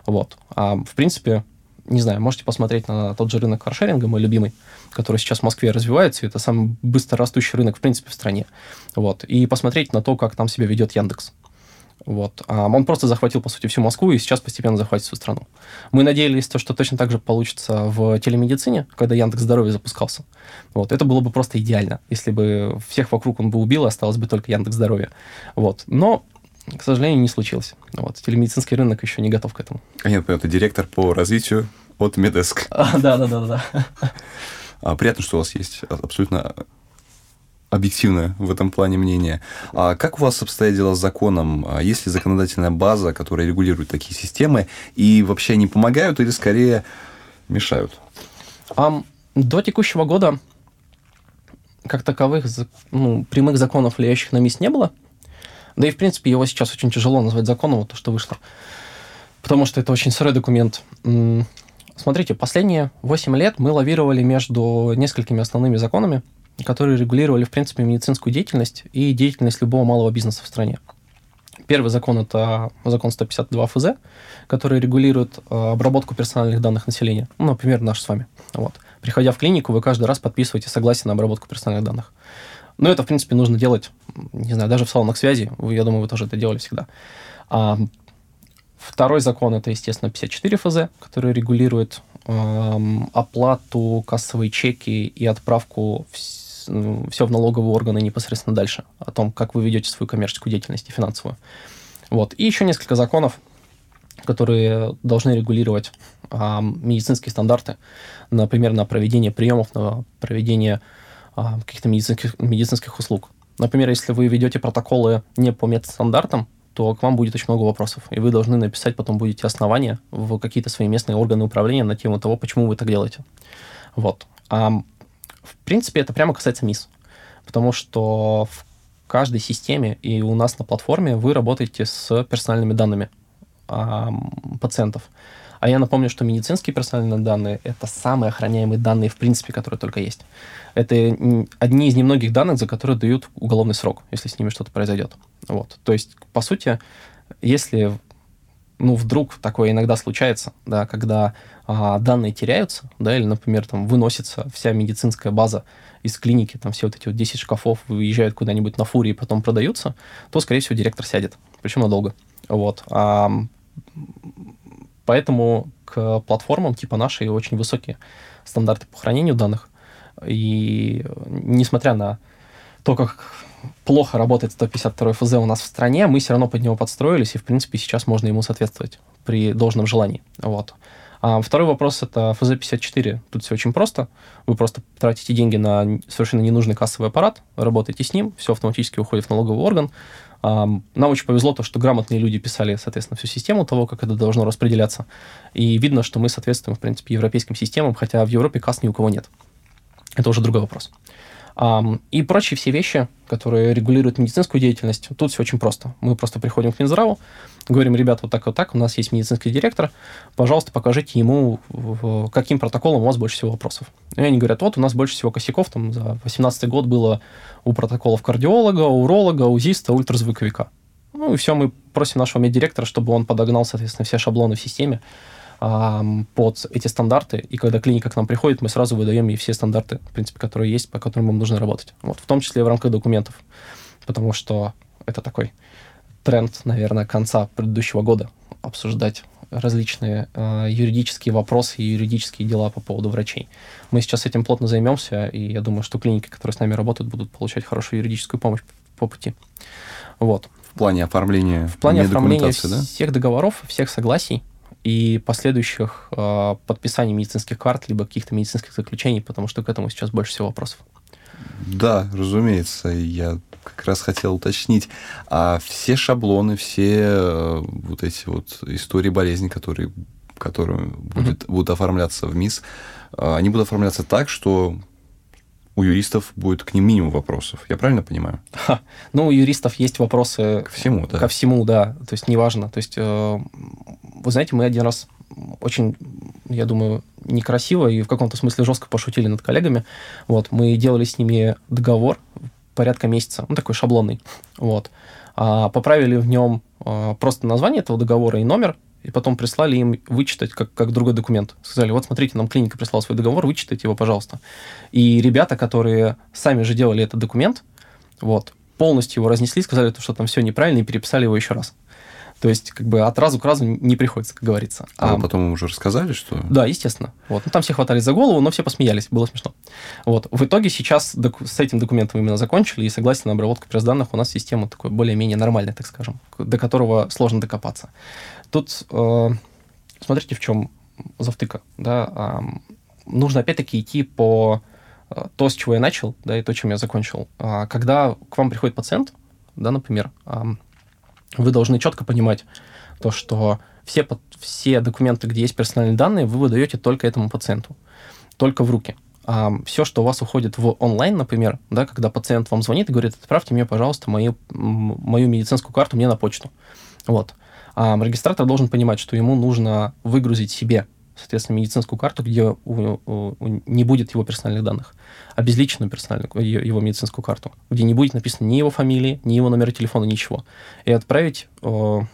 Вот. А в принципе, не знаю, можете посмотреть на тот же рынок каршеринга, мой любимый, который сейчас в Москве развивается, и это самый быстро растущий рынок, в принципе, в стране. Вот. И посмотреть на то, как там себя ведет Яндекс. Вот. А он просто захватил, по сути, всю Москву и сейчас постепенно захватит всю страну. Мы надеялись, то, что точно так же получится в телемедицине, когда Яндекс Здоровье запускался. Вот. Это было бы просто идеально, если бы всех вокруг он бы убил, и осталось бы только Яндекс Здоровье. Вот. Но к сожалению, не случилось. Вот. Телемедицинский рынок еще не готов к этому. А нет, это директор по развитию от Медеск. А, да, да, да, да. А, приятно, что у вас есть абсолютно объективное в этом плане мнение. А как у вас обстоят дела с законом? А есть ли законодательная база, которая регулирует такие системы? И вообще они помогают или скорее мешают? Um, до текущего года как таковых ну, прямых законов, влияющих на МИС, не было. Да и, в принципе, его сейчас очень тяжело назвать законом, вот то, что вышло. Потому что это очень сырой документ. Смотрите, последние 8 лет мы лавировали между несколькими основными законами, которые регулировали, в принципе, медицинскую деятельность и деятельность любого малого бизнеса в стране. Первый закон – это закон 152 ФЗ, который регулирует э, обработку персональных данных населения. Ну, например, наш с вами. Вот. Приходя в клинику, вы каждый раз подписываете согласие на обработку персональных данных. Но это, в принципе, нужно делать, не знаю, даже в салонах связи. Вы, я думаю, вы тоже это делали всегда. А, второй закон – это, естественно, 54 ФЗ, который регулирует э, оплату, кассовые чеки и отправку все в налоговые органы непосредственно дальше, о том, как вы ведете свою коммерческую деятельность и финансовую. Вот. И еще несколько законов, которые должны регулировать а, медицинские стандарты, например, на проведение приемов, на проведение а, каких-то медицинских, медицинских услуг. Например, если вы ведете протоколы не по медстандартам, то к вам будет очень много вопросов, и вы должны написать потом будете основания в какие-то свои местные органы управления на тему того, почему вы так делаете. Вот. А в принципе, это прямо касается МИС, потому что в каждой системе и у нас на платформе вы работаете с персональными данными а, пациентов. А я напомню, что медицинские персональные данные – это самые охраняемые данные, в принципе, которые только есть. Это одни из немногих данных, за которые дают уголовный срок, если с ними что-то произойдет. Вот. То есть, по сути, если ну, вдруг такое иногда случается, да, когда а, данные теряются, да, или, например, там выносится вся медицинская база из клиники, там все вот эти вот 10 шкафов выезжают куда-нибудь на фуре и потом продаются, то, скорее всего, директор сядет, причем надолго. Вот. А, поэтому к платформам типа нашей очень высокие стандарты по хранению данных. И несмотря на то, как плохо работает 152 ФЗ у нас в стране, мы все равно под него подстроились, и, в принципе, сейчас можно ему соответствовать при должном желании. Вот. А второй вопрос — это ФЗ-54. Тут все очень просто. Вы просто тратите деньги на совершенно ненужный кассовый аппарат, работаете с ним, все автоматически уходит в налоговый орган. Нам очень повезло то, что грамотные люди писали, соответственно, всю систему того, как это должно распределяться. И видно, что мы соответствуем, в принципе, европейским системам, хотя в Европе касс ни у кого нет. Это уже другой вопрос. И прочие все вещи, которые регулируют медицинскую деятельность, тут все очень просто. Мы просто приходим к Минздраву, говорим, ребята, вот так вот так, у нас есть медицинский директор, пожалуйста, покажите ему, каким протоколом у вас больше всего вопросов. И они говорят, вот у нас больше всего косяков, там за 2018 год было у протоколов кардиолога, уролога, узиста, ультразвуковика. Ну и все, мы просим нашего меддиректора, чтобы он подогнал, соответственно, все шаблоны в системе, под эти стандарты, и когда клиника к нам приходит, мы сразу выдаем ей все стандарты, в принципе, которые есть, по которым им нужно работать. Вот, в том числе в рамках документов, потому что это такой тренд, наверное, конца предыдущего года обсуждать различные э, юридические вопросы и юридические дела по поводу врачей. Мы сейчас этим плотно займемся, и я думаю, что клиники, которые с нами работают, будут получать хорошую юридическую помощь по пути. Вот. В плане оформления В плане оформления да? всех договоров, всех согласий, и последующих э, подписаний медицинских карт, либо каких-то медицинских заключений, потому что к этому сейчас больше всего вопросов. Да, разумеется. Я как раз хотел уточнить. А все шаблоны, все э, вот эти вот истории болезни, которые, которые будет, mm-hmm. будут оформляться в МИС, э, они будут оформляться так, что у юристов будет к ним минимум вопросов. Я правильно понимаю? Ха. Ну, у юристов есть вопросы... Ко всему, да. Ко всему, да. То есть неважно. То есть, э, вы знаете, мы один раз очень, я думаю, некрасиво и в каком-то смысле жестко пошутили над коллегами. Вот, мы делали с ними договор порядка месяца, ну, такой шаблонный. Вот. А поправили в нем а, просто название этого договора и номер, и потом прислали им вычитать как, как другой документ. Сказали, вот смотрите, нам клиника прислала свой договор, вычитайте его, пожалуйста. И ребята, которые сами же делали этот документ, вот, полностью его разнесли, сказали, что там все неправильно, и переписали его еще раз. То есть, как бы от разу к разу не приходится, как говорится. А, а потом им уже рассказали, что... Да, естественно. Вот. Ну, там все хватались за голову, но все посмеялись, было смешно. Вот. В итоге сейчас с этим документом именно закончили, и согласно на обработку пресс данных у нас система такой более-менее нормальная, так скажем, до которого сложно докопаться. Тут э, смотрите, в чем завтыка. Да? Э, нужно опять-таки идти по э, то, с чего я начал, да, и то, чем я закончил. Э, когда к вам приходит пациент, да, например, вы должны четко понимать то, что все, все документы, где есть персональные данные, вы выдаете только этому пациенту, только в руки. А все, что у вас уходит в онлайн, например, да, когда пациент вам звонит и говорит, отправьте мне, пожалуйста, мою, мою медицинскую карту мне на почту. Вот. А регистратор должен понимать, что ему нужно выгрузить себе соответственно, медицинскую карту, где у, у, у, не будет его персональных данных, обезличенную персональную, его медицинскую карту, где не будет написано ни его фамилии, ни его номера телефона, ничего. И отправить,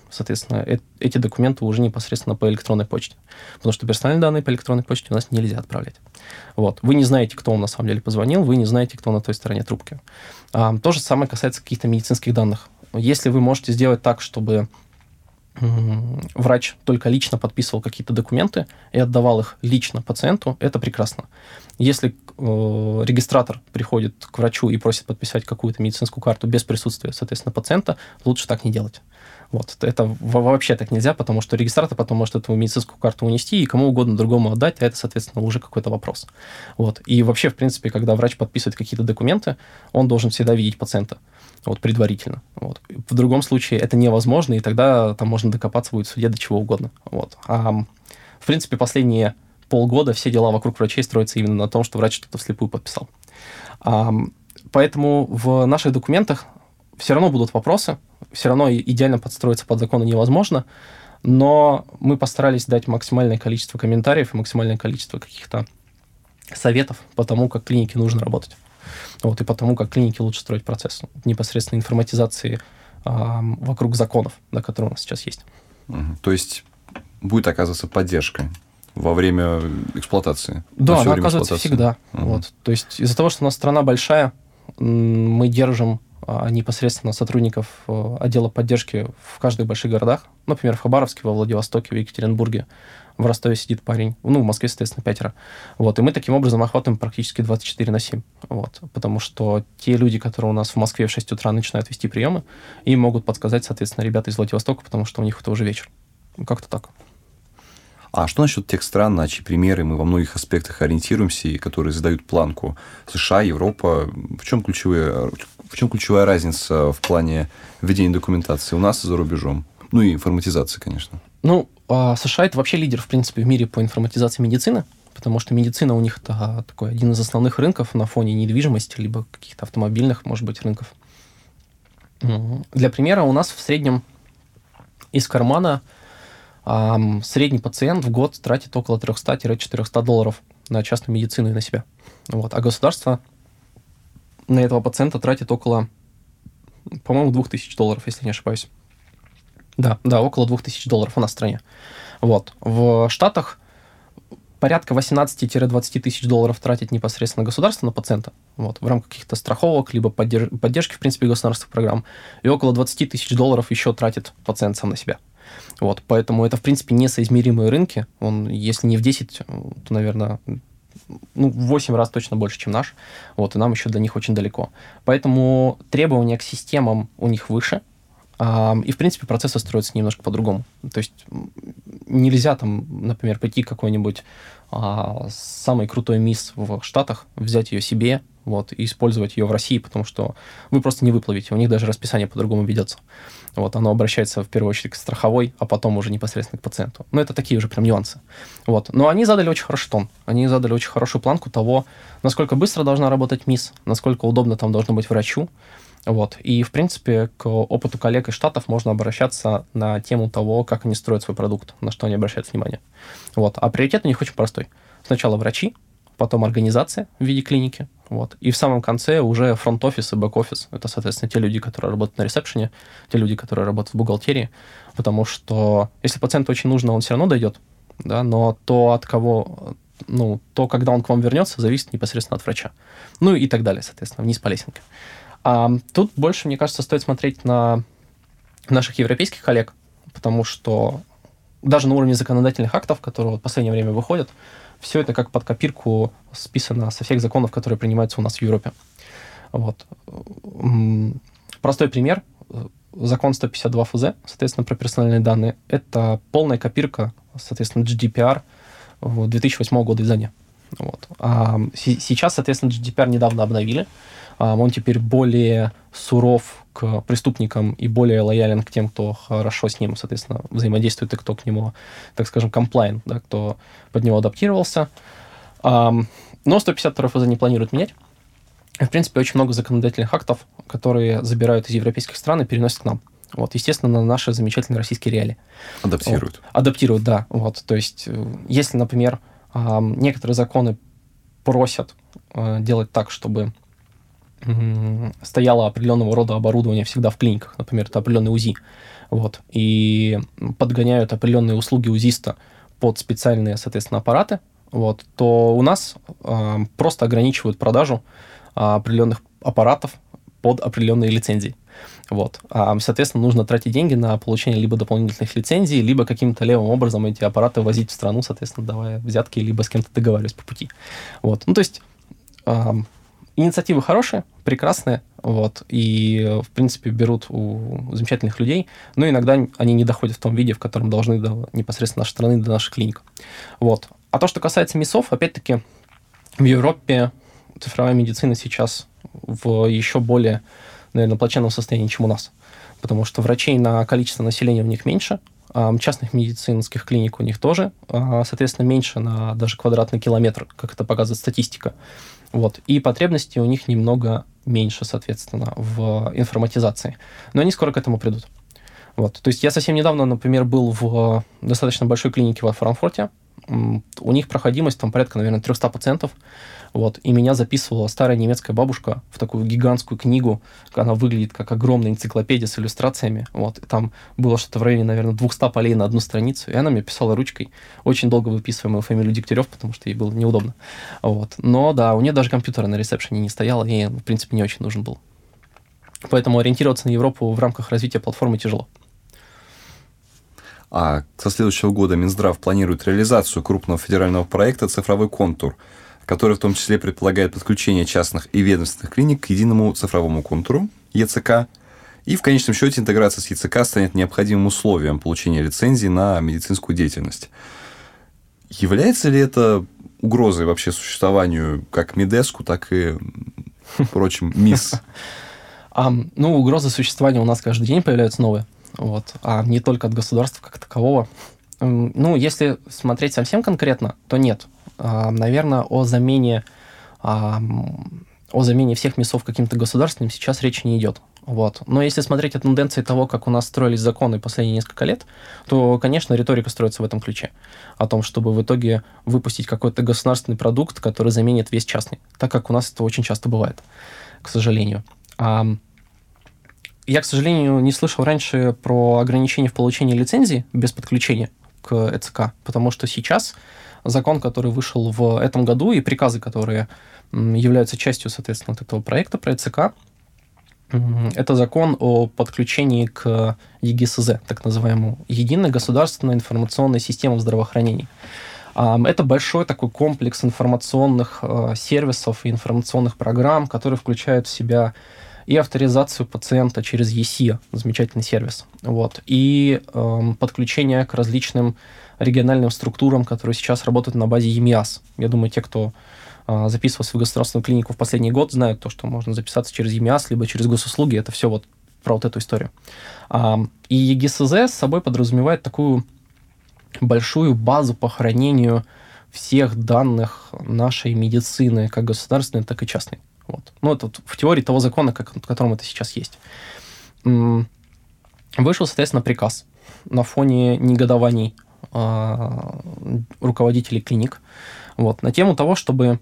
соответственно, э, эти документы уже непосредственно по электронной почте. Потому что персональные данные по электронной почте у нас нельзя отправлять. Вот. Вы не знаете, кто вам на самом деле позвонил, вы не знаете, кто на той стороне трубки. А, то же самое касается каких-то медицинских данных. Если вы можете сделать так, чтобы врач только лично подписывал какие-то документы и отдавал их лично пациенту, это прекрасно. Если регистратор приходит к врачу и просит подписать какую-то медицинскую карту без присутствия, соответственно, пациента, лучше так не делать. Вот. Это вообще так нельзя, потому что регистратор потом может эту медицинскую карту унести и кому угодно другому отдать, а это, соответственно, уже какой-то вопрос. Вот. И вообще, в принципе, когда врач подписывает какие-то документы, он должен всегда видеть пациента вот, предварительно. Вот. В другом случае это невозможно, и тогда там можно докопаться будет в суде до чего угодно. Вот. А, в принципе, последние полгода все дела вокруг врачей строятся именно на том, что врач что-то вслепую подписал. Поэтому в наших документах все равно будут вопросы, все равно идеально подстроиться под законы невозможно, но мы постарались дать максимальное количество комментариев и максимальное количество каких-то советов по тому, как клинике нужно работать. Вот, и потому, как клиники лучше строить процесс непосредственно информатизации а, вокруг законов, да, которые у нас сейчас есть. Угу. То есть будет оказываться поддержка во время эксплуатации? Да, она оказывается всегда. Угу. Вот. То есть из-за того, что у нас страна большая, мы держим а, непосредственно сотрудников э, отдела поддержки в каждых больших городах. Например, в Хабаровске, во Владивостоке, в Екатеринбурге. В Ростове сидит парень. Ну, в Москве, соответственно, пятеро. Вот. И мы таким образом охватываем практически 24 на 7. Вот. Потому что те люди, которые у нас в Москве в 6 утра начинают вести приемы, им могут подсказать, соответственно, ребята из Владивостока, потому что у них это уже вечер. Как-то так. А что насчет тех стран, на чьи примеры мы во многих аспектах ориентируемся и которые задают планку? США, Европа. В чем, ключевые, в чем ключевая разница в плане ведения документации у нас и за рубежом? Ну и информатизации, конечно. Ну, а США это вообще лидер, в принципе, в мире по информатизации медицины, потому что медицина у них это такой один из основных рынков на фоне недвижимости, либо каких-то автомобильных, может быть, рынков. Для примера, у нас в среднем из кармана средний пациент в год тратит около 300-400 долларов на частную медицину и на себя. Вот. А государство на этого пациента тратит около, по-моему, 2000 долларов, если не ошибаюсь. Да, да, около 2000 долларов у нас в стране. Вот. В Штатах порядка 18-20 тысяч долларов тратит непосредственно государство на пациента вот, в рамках каких-то страховок, либо поддерж- поддержки, в принципе, государственных программ. И около 20 тысяч долларов еще тратит пациент сам на себя. Вот, поэтому это, в принципе, несоизмеримые рынки. Он, если не в 10, то, наверное, ну, в 8 раз точно больше, чем наш. Вот, и нам еще до них очень далеко. Поэтому требования к системам у них выше, и, в принципе, процессы строятся немножко по-другому. То есть нельзя там, например, пойти какой-нибудь а, самый крутой мисс в Штатах, взять ее себе, вот, и использовать ее в России, потому что вы просто не выплавите. У них даже расписание по-другому ведется. Вот, оно обращается в первую очередь к страховой, а потом уже непосредственно к пациенту. Но это такие уже прям нюансы. Вот. Но они задали очень хороший тон. Они задали очень хорошую планку того, насколько быстро должна работать МИС, насколько удобно там должно быть врачу. Вот. И, в принципе, к опыту коллег из Штатов можно обращаться на тему того, как они строят свой продукт, на что они обращают внимание. Вот. А приоритет у них очень простой. Сначала врачи, потом организация в виде клиники, вот. И в самом конце уже фронт-офис и бэк-офис. Это, соответственно, те люди, которые работают на ресепшене, те люди, которые работают в бухгалтерии. Потому что если пациенту очень нужно, он все равно дойдет, да, но то, от кого, ну, то, когда он к вам вернется, зависит непосредственно от врача. Ну и так далее, соответственно, вниз по лесенке. А тут больше, мне кажется, стоит смотреть на наших европейских коллег, потому что даже на уровне законодательных актов, которые в последнее время выходят, все это как под копирку списано со всех законов, которые принимаются у нас в Европе. Вот. Простой пример. Закон 152 ФЗ, соответственно, про персональные данные, это полная копирка, соответственно, GDPR 2008 года издания. Вот. А сейчас, соответственно, GDPR недавно обновили. А он теперь более суров к преступникам и более лоялен к тем, кто хорошо с ним, соответственно, взаимодействует и кто к нему, так скажем, комплайн, да, кто под него адаптировался. Но 152 ФЗ не планирует менять. В принципе, очень много законодательных актов, которые забирают из европейских стран и переносят к нам. Вот, естественно, на наши замечательные российские реалии. Адаптируют. Вот. Адаптируют, да. Вот, то есть, э, если, например, некоторые законы просят э, делать так, чтобы стояло определенного рода оборудование всегда в клиниках, например, это определенный УЗИ, вот, и подгоняют определенные услуги УЗИста под специальные, соответственно, аппараты, вот, то у нас э, просто ограничивают продажу э, определенных аппаратов под определенные лицензии. Вот. А, соответственно, нужно тратить деньги на получение либо дополнительных лицензий, либо каким-то левым образом эти аппараты возить в страну, соответственно, давая взятки, либо с кем-то договариваясь по пути. Вот. Ну, то есть Инициативы хорошие, прекрасные, вот, и, в принципе, берут у замечательных людей, но иногда они не доходят в том виде, в котором должны до непосредственно нашей страны, до наших клиник. Вот. А то, что касается МИСов, опять-таки, в Европе цифровая медицина сейчас в еще более, наверное, плачевном состоянии, чем у нас. Потому что врачей на количество населения у них меньше, а частных медицинских клиник у них тоже, а, соответственно, меньше на даже квадратный километр, как это показывает статистика. Вот. И потребности у них немного меньше, соответственно, в информатизации. Но они скоро к этому придут. Вот. То есть я совсем недавно, например, был в достаточно большой клинике во Франкфурте. У них проходимость там порядка, наверное, 300 пациентов. Вот, и меня записывала старая немецкая бабушка в такую гигантскую книгу. Она выглядит как огромная энциклопедия с иллюстрациями. Вот, и там было что-то в районе, наверное, 200 полей на одну страницу. И она мне писала ручкой. Очень долго выписывая мою фамилию Дегтярев, потому что ей было неудобно. Вот. Но да, у нее даже компьютера на ресепшене не стояло, и, в принципе, не очень нужен был. Поэтому ориентироваться на Европу в рамках развития платформы тяжело. А со следующего года Минздрав планирует реализацию крупного федерального проекта «Цифровой контур», который в том числе предполагает подключение частных и ведомственных клиник к единому цифровому контуру ЕЦК. И в конечном счете интеграция с ЕЦК станет необходимым условием получения лицензии на медицинскую деятельность. Является ли это угрозой вообще существованию как Медеску, так и прочим МИС? ну, угрозы существования у нас каждый день появляются новые вот, а не только от государства как такового. Ну, если смотреть совсем конкретно, то нет. А, наверное, о замене, а, о замене всех мясов каким-то государственным сейчас речи не идет. Вот. Но если смотреть о тенденции того, как у нас строились законы последние несколько лет, то, конечно, риторика строится в этом ключе. О том, чтобы в итоге выпустить какой-то государственный продукт, который заменит весь частный. Так как у нас это очень часто бывает, к сожалению. Я, к сожалению, не слышал раньше про ограничения в получении лицензии без подключения к ЭЦК, потому что сейчас закон, который вышел в этом году, и приказы, которые являются частью, соответственно, вот этого проекта про ЭЦК, это закон о подключении к ЕГСЗ, так называемому Единой государственной информационной системе в здравоохранении. Это большой такой комплекс информационных э, сервисов и информационных программ, которые включают в себя и авторизацию пациента через ЕСИ, замечательный сервис, вот, и э, подключение к различным региональным структурам, которые сейчас работают на базе ЕМИАС. Я думаю, те, кто э, записывался в государственную клинику в последний год, знают то, что можно записаться через ЕМИАС, либо через госуслуги, это все вот про вот эту историю. А, и ЕГСЗ с собой подразумевает такую большую базу по хранению всех данных нашей медицины, как государственной, так и частной. Вот. Ну, это вот в теории того закона, как, в котором это сейчас есть. Вышел, соответственно, приказ на фоне негодований э, руководителей клиник вот, на тему того, чтобы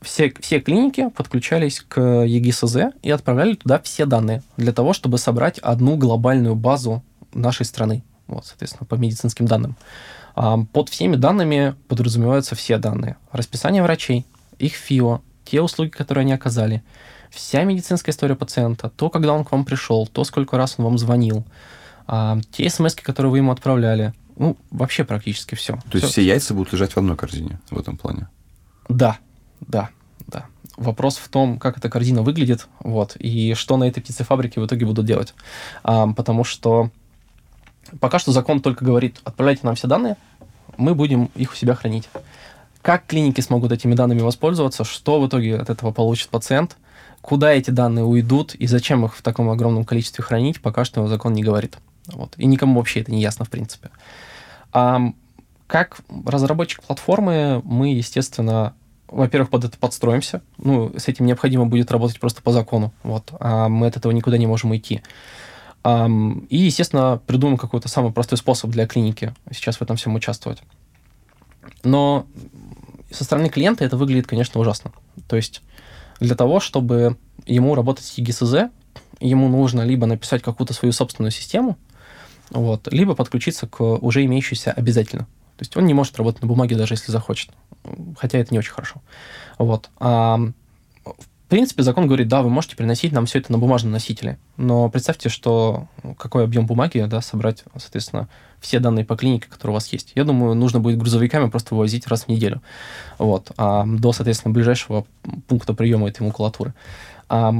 все, все клиники подключались к ЕГСЗ и отправляли туда все данные для того, чтобы собрать одну глобальную базу нашей страны, вот, соответственно, по медицинским данным. А под всеми данными подразумеваются все данные. Расписание врачей, их ФИО, те услуги, которые они оказали, вся медицинская история пациента, то, когда он к вам пришел, то, сколько раз он вам звонил, а, те смс, которые вы ему отправляли, ну, вообще практически все. То есть все яйца будут лежать в одной корзине в этом плане? Да, да, да. Вопрос в том, как эта корзина выглядит, вот, и что на этой птицефабрике в итоге будут делать. А, потому что пока что закон только говорит, отправляйте нам все данные, мы будем их у себя хранить. Как клиники смогут этими данными воспользоваться, что в итоге от этого получит пациент, куда эти данные уйдут и зачем их в таком огромном количестве хранить, пока что закон не говорит. Вот. И никому вообще это не ясно, в принципе. А, как разработчик платформы, мы, естественно, во-первых, под это подстроимся. Ну, с этим необходимо будет работать просто по закону. Вот. А мы от этого никуда не можем уйти. И, естественно, придумаем какой-то самый простой способ для клиники сейчас в этом всем участвовать. Но со стороны клиента это выглядит, конечно, ужасно. То есть для того, чтобы ему работать с EGSZ, ему нужно либо написать какую-то свою собственную систему, вот, либо подключиться к уже имеющейся обязательно. То есть он не может работать на бумаге, даже если захочет. Хотя это не очень хорошо. Вот. А принципе, закон говорит, да, вы можете переносить нам все это на бумажном носителе. Но представьте, что ну, какой объем бумаги, да, собрать, соответственно, все данные по клинике, которые у вас есть. Я думаю, нужно будет грузовиками просто вывозить раз в неделю. Вот. А до, соответственно, ближайшего пункта приема этой макулатуры. А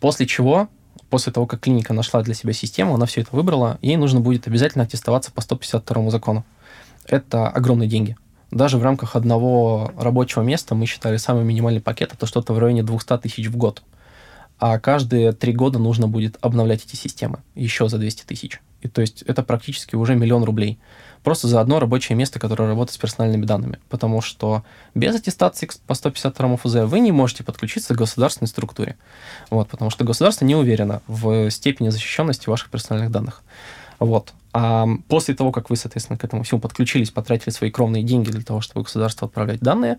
после чего после того, как клиника нашла для себя систему, она все это выбрала, ей нужно будет обязательно аттестоваться по 152 закону. Это огромные деньги даже в рамках одного рабочего места мы считали самый минимальный пакет это что-то в районе 200 тысяч в год. А каждые три года нужно будет обновлять эти системы еще за 200 тысяч. И то есть это практически уже миллион рублей. Просто за одно рабочее место, которое работает с персональными данными. Потому что без аттестации по 152 ФЗ вы не можете подключиться к государственной структуре. Вот, потому что государство не уверено в степени защищенности ваших персональных данных. Вот. А после того, как вы, соответственно, к этому всему подключились, потратили свои кровные деньги для того, чтобы государство отправлять данные,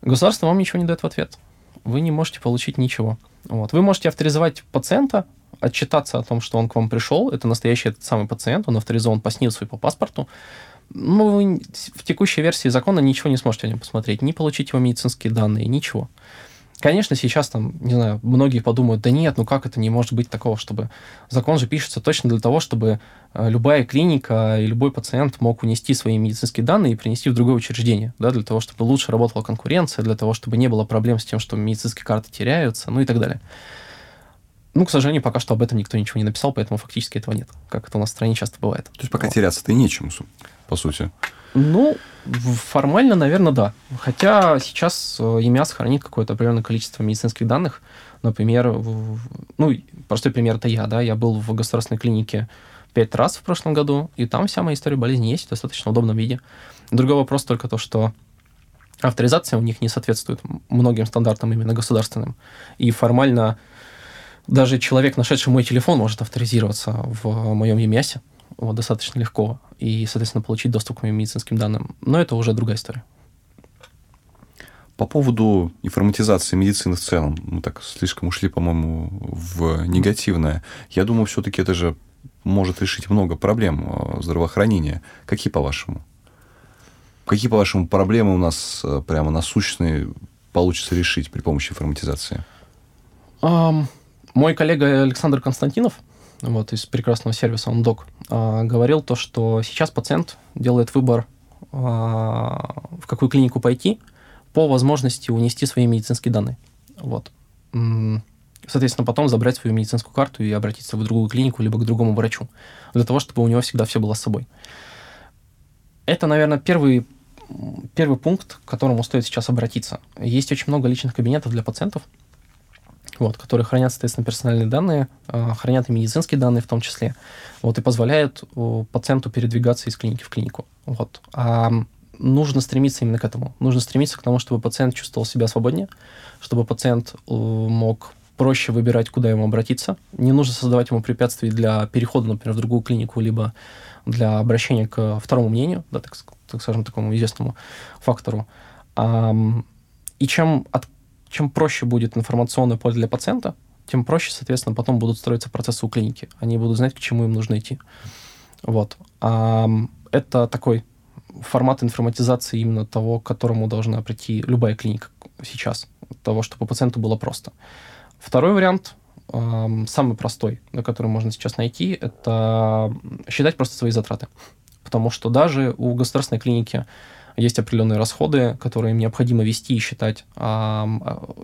государство вам ничего не дает в ответ. Вы не можете получить ничего. Вот. Вы можете авторизовать пациента, отчитаться о том, что он к вам пришел, это настоящий этот самый пациент, он авторизован по СНИЛСу и по паспорту, но вы в текущей версии закона ничего не сможете о нем посмотреть, не получить его медицинские данные, ничего. Конечно, сейчас там, не знаю, многие подумают, да нет, ну как это не может быть такого, чтобы... Закон же пишется точно для того, чтобы э, любая клиника и любой пациент мог унести свои медицинские данные и принести в другое учреждение, да, для того, чтобы лучше работала конкуренция, для того, чтобы не было проблем с тем, что медицинские карты теряются, ну и так далее. Ну, к сожалению, пока что об этом никто ничего не написал, поэтому фактически этого нет, как это у нас в стране часто бывает. То есть пока вот. теряться-то и нечему, по сути. Ну, формально, наверное, да. Хотя сейчас ЕМИАС хранит какое-то определенное количество медицинских данных. Например, ну, простой пример это я, да, я был в государственной клинике пять раз в прошлом году, и там вся моя история болезни есть в достаточно удобном виде. Другой вопрос только то, что авторизация у них не соответствует многим стандартам именно государственным. И формально даже человек, нашедший мой телефон, может авторизироваться в моем ЕМИАСе вот, достаточно легко и, соответственно, получить доступ к моим медицинским данным. Но это уже другая история. По поводу информатизации медицины в целом, мы так слишком ушли, по-моему, в негативное. Я думаю, все-таки это же может решить много проблем э, здравоохранения. Какие, по-вашему? Какие, по-вашему, проблемы у нас э, прямо насущные получится решить при помощи информатизации? Um, мой коллега Александр Константинов, вот, из прекрасного сервиса OnDoc, а, говорил то, что сейчас пациент делает выбор, а, в какую клинику пойти, по возможности унести свои медицинские данные. Вот. Соответственно, потом забрать свою медицинскую карту и обратиться в другую клинику, либо к другому врачу, для того, чтобы у него всегда все было с собой. Это, наверное, первый, первый пункт, к которому стоит сейчас обратиться. Есть очень много личных кабинетов для пациентов, вот, которые хранят, соответственно, персональные данные, э, хранят и медицинские данные в том числе, вот, и позволяют пациенту передвигаться из клиники в клинику. Вот. А нужно стремиться именно к этому. Нужно стремиться к тому, чтобы пациент чувствовал себя свободнее, чтобы пациент мог проще выбирать, куда ему обратиться. Не нужно создавать ему препятствий для перехода, например, в другую клинику, либо для обращения к второму мнению, да, так, так скажем, такому известному фактору. И чем от чем проще будет информационное поле для пациента, тем проще, соответственно, потом будут строиться процессы у клиники. Они будут знать, к чему им нужно идти. Вот. А, это такой формат информатизации именно того, к которому должна прийти любая клиника сейчас, того, чтобы пациенту было просто. Второй вариант, самый простой, на который можно сейчас найти, это считать просто свои затраты. Потому что даже у государственной клиники есть определенные расходы, которые им необходимо вести и считать, а,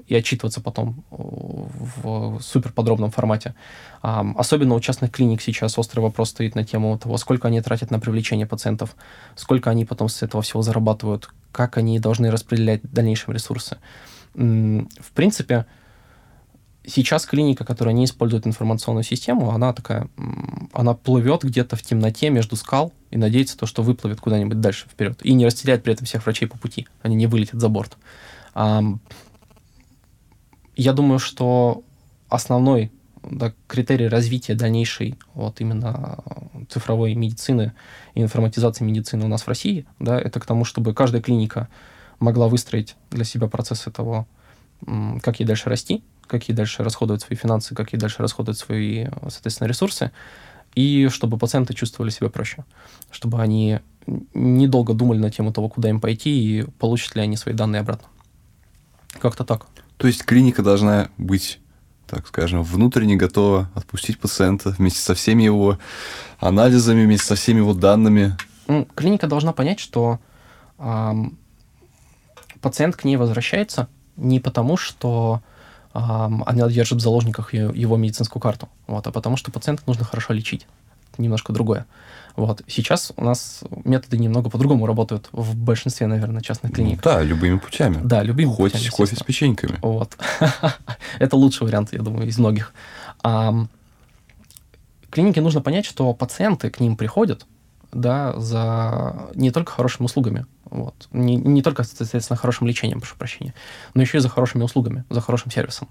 и отчитываться потом в супер подробном формате. Особенно у частных клиник сейчас острый вопрос стоит на тему того, сколько они тратят на привлечение пациентов, сколько они потом с этого всего зарабатывают, как они должны распределять дальнейшие ресурсы. В принципе, сейчас клиника, которая не использует информационную систему, она такая, она плывет где-то в темноте между скал и надеется то, что выплывет куда-нибудь дальше вперед. И не растеряет при этом всех врачей по пути. Они не вылетят за борт. Я думаю, что основной да, критерий развития дальнейшей вот именно цифровой медицины и информатизации медицины у нас в России, да, это к тому, чтобы каждая клиника могла выстроить для себя процессы того, как ей дальше расти, как ей дальше расходовать свои финансы, как ей дальше расходовать свои, соответственно, ресурсы, и чтобы пациенты чувствовали себя проще, чтобы они недолго думали на тему того, куда им пойти и получат ли они свои данные обратно. Как-то так. То есть клиника должна быть так скажем, внутренне готова отпустить пациента вместе со всеми его анализами, вместе со всеми его данными. Клиника должна понять, что э, пациент к ней возвращается не потому, что она держит в заложниках его медицинскую карту, вот, а потому что пациента нужно хорошо лечить. Это немножко другое. Вот. Сейчас у нас методы немного по-другому работают в большинстве, наверное, частных клиник. Ну, да, любыми путями. Да, любыми Хоть путями. кофе с печеньками. Вот. Это лучший вариант, я думаю, из многих. Клинике нужно понять, что пациенты к ним приходят да, за не только хорошими услугами, вот. Не, не только, соответственно, хорошим лечением, прошу прощения, но еще и за хорошими услугами, за хорошим сервисом.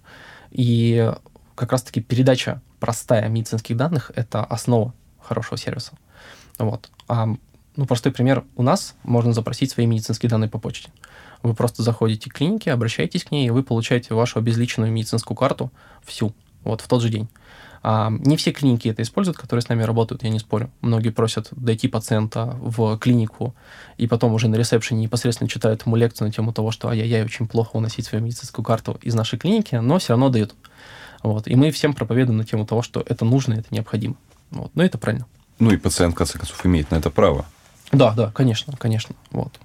И как раз-таки передача простая медицинских данных — это основа хорошего сервиса. Вот. А, ну, простой пример. У нас можно запросить свои медицинские данные по почте. Вы просто заходите к клинике, обращаетесь к ней, и вы получаете вашу обезличенную медицинскую карту всю вот в тот же день. А, не все клиники это используют, которые с нами работают, я не спорю. Многие просят дойти пациента в клинику, и потом уже на ресепшене непосредственно читают ему лекцию на тему того, что ай-яй-яй, очень плохо уносить свою медицинскую карту из нашей клиники, но все равно дают. Вот. И мы всем проповедуем на тему того, что это нужно, это необходимо. Вот. Но это правильно. Ну и пациент, в конце концов, имеет на это право. Да, да, конечно, конечно. Вот.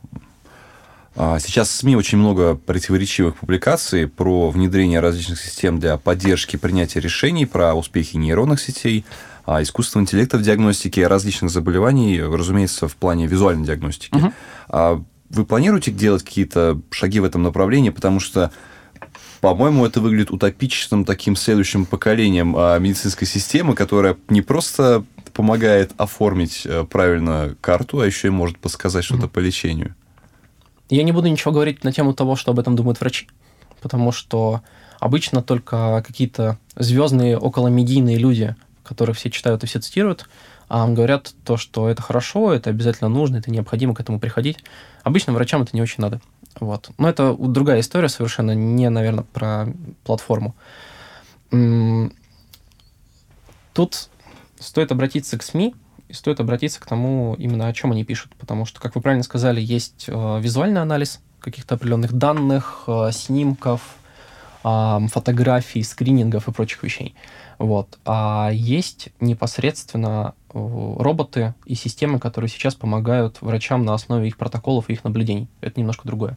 А, сейчас в СМИ очень много противоречивых публикаций про внедрение различных систем для поддержки принятия решений, про успехи нейронных сетей, а, искусственного интеллекта в диагностике различных заболеваний, разумеется, в плане визуальной диагностики. Угу. Вы планируете делать какие-то шаги в этом направлении? Потому что по-моему, это выглядит утопичным таким следующим поколением медицинской системы, которая не просто помогает оформить э, правильно карту, а еще и может подсказать что-то по лечению. Я не буду ничего говорить на тему того, что об этом думают врачи, потому что обычно только какие-то звездные, околомедийные люди, которые все читают и все цитируют, а говорят то, что это хорошо, это обязательно нужно, это необходимо к этому приходить. Обычно врачам это не очень надо. Вот. Но это другая история совершенно, не, наверное, про платформу. Тут стоит обратиться к СМИ, и стоит обратиться к тому, именно о чем они пишут. Потому что, как вы правильно сказали, есть э, визуальный анализ каких-то определенных данных, э, снимков, э, фотографий, скринингов и прочих вещей. Вот. А есть непосредственно э, роботы и системы, которые сейчас помогают врачам на основе их протоколов и их наблюдений. Это немножко другое.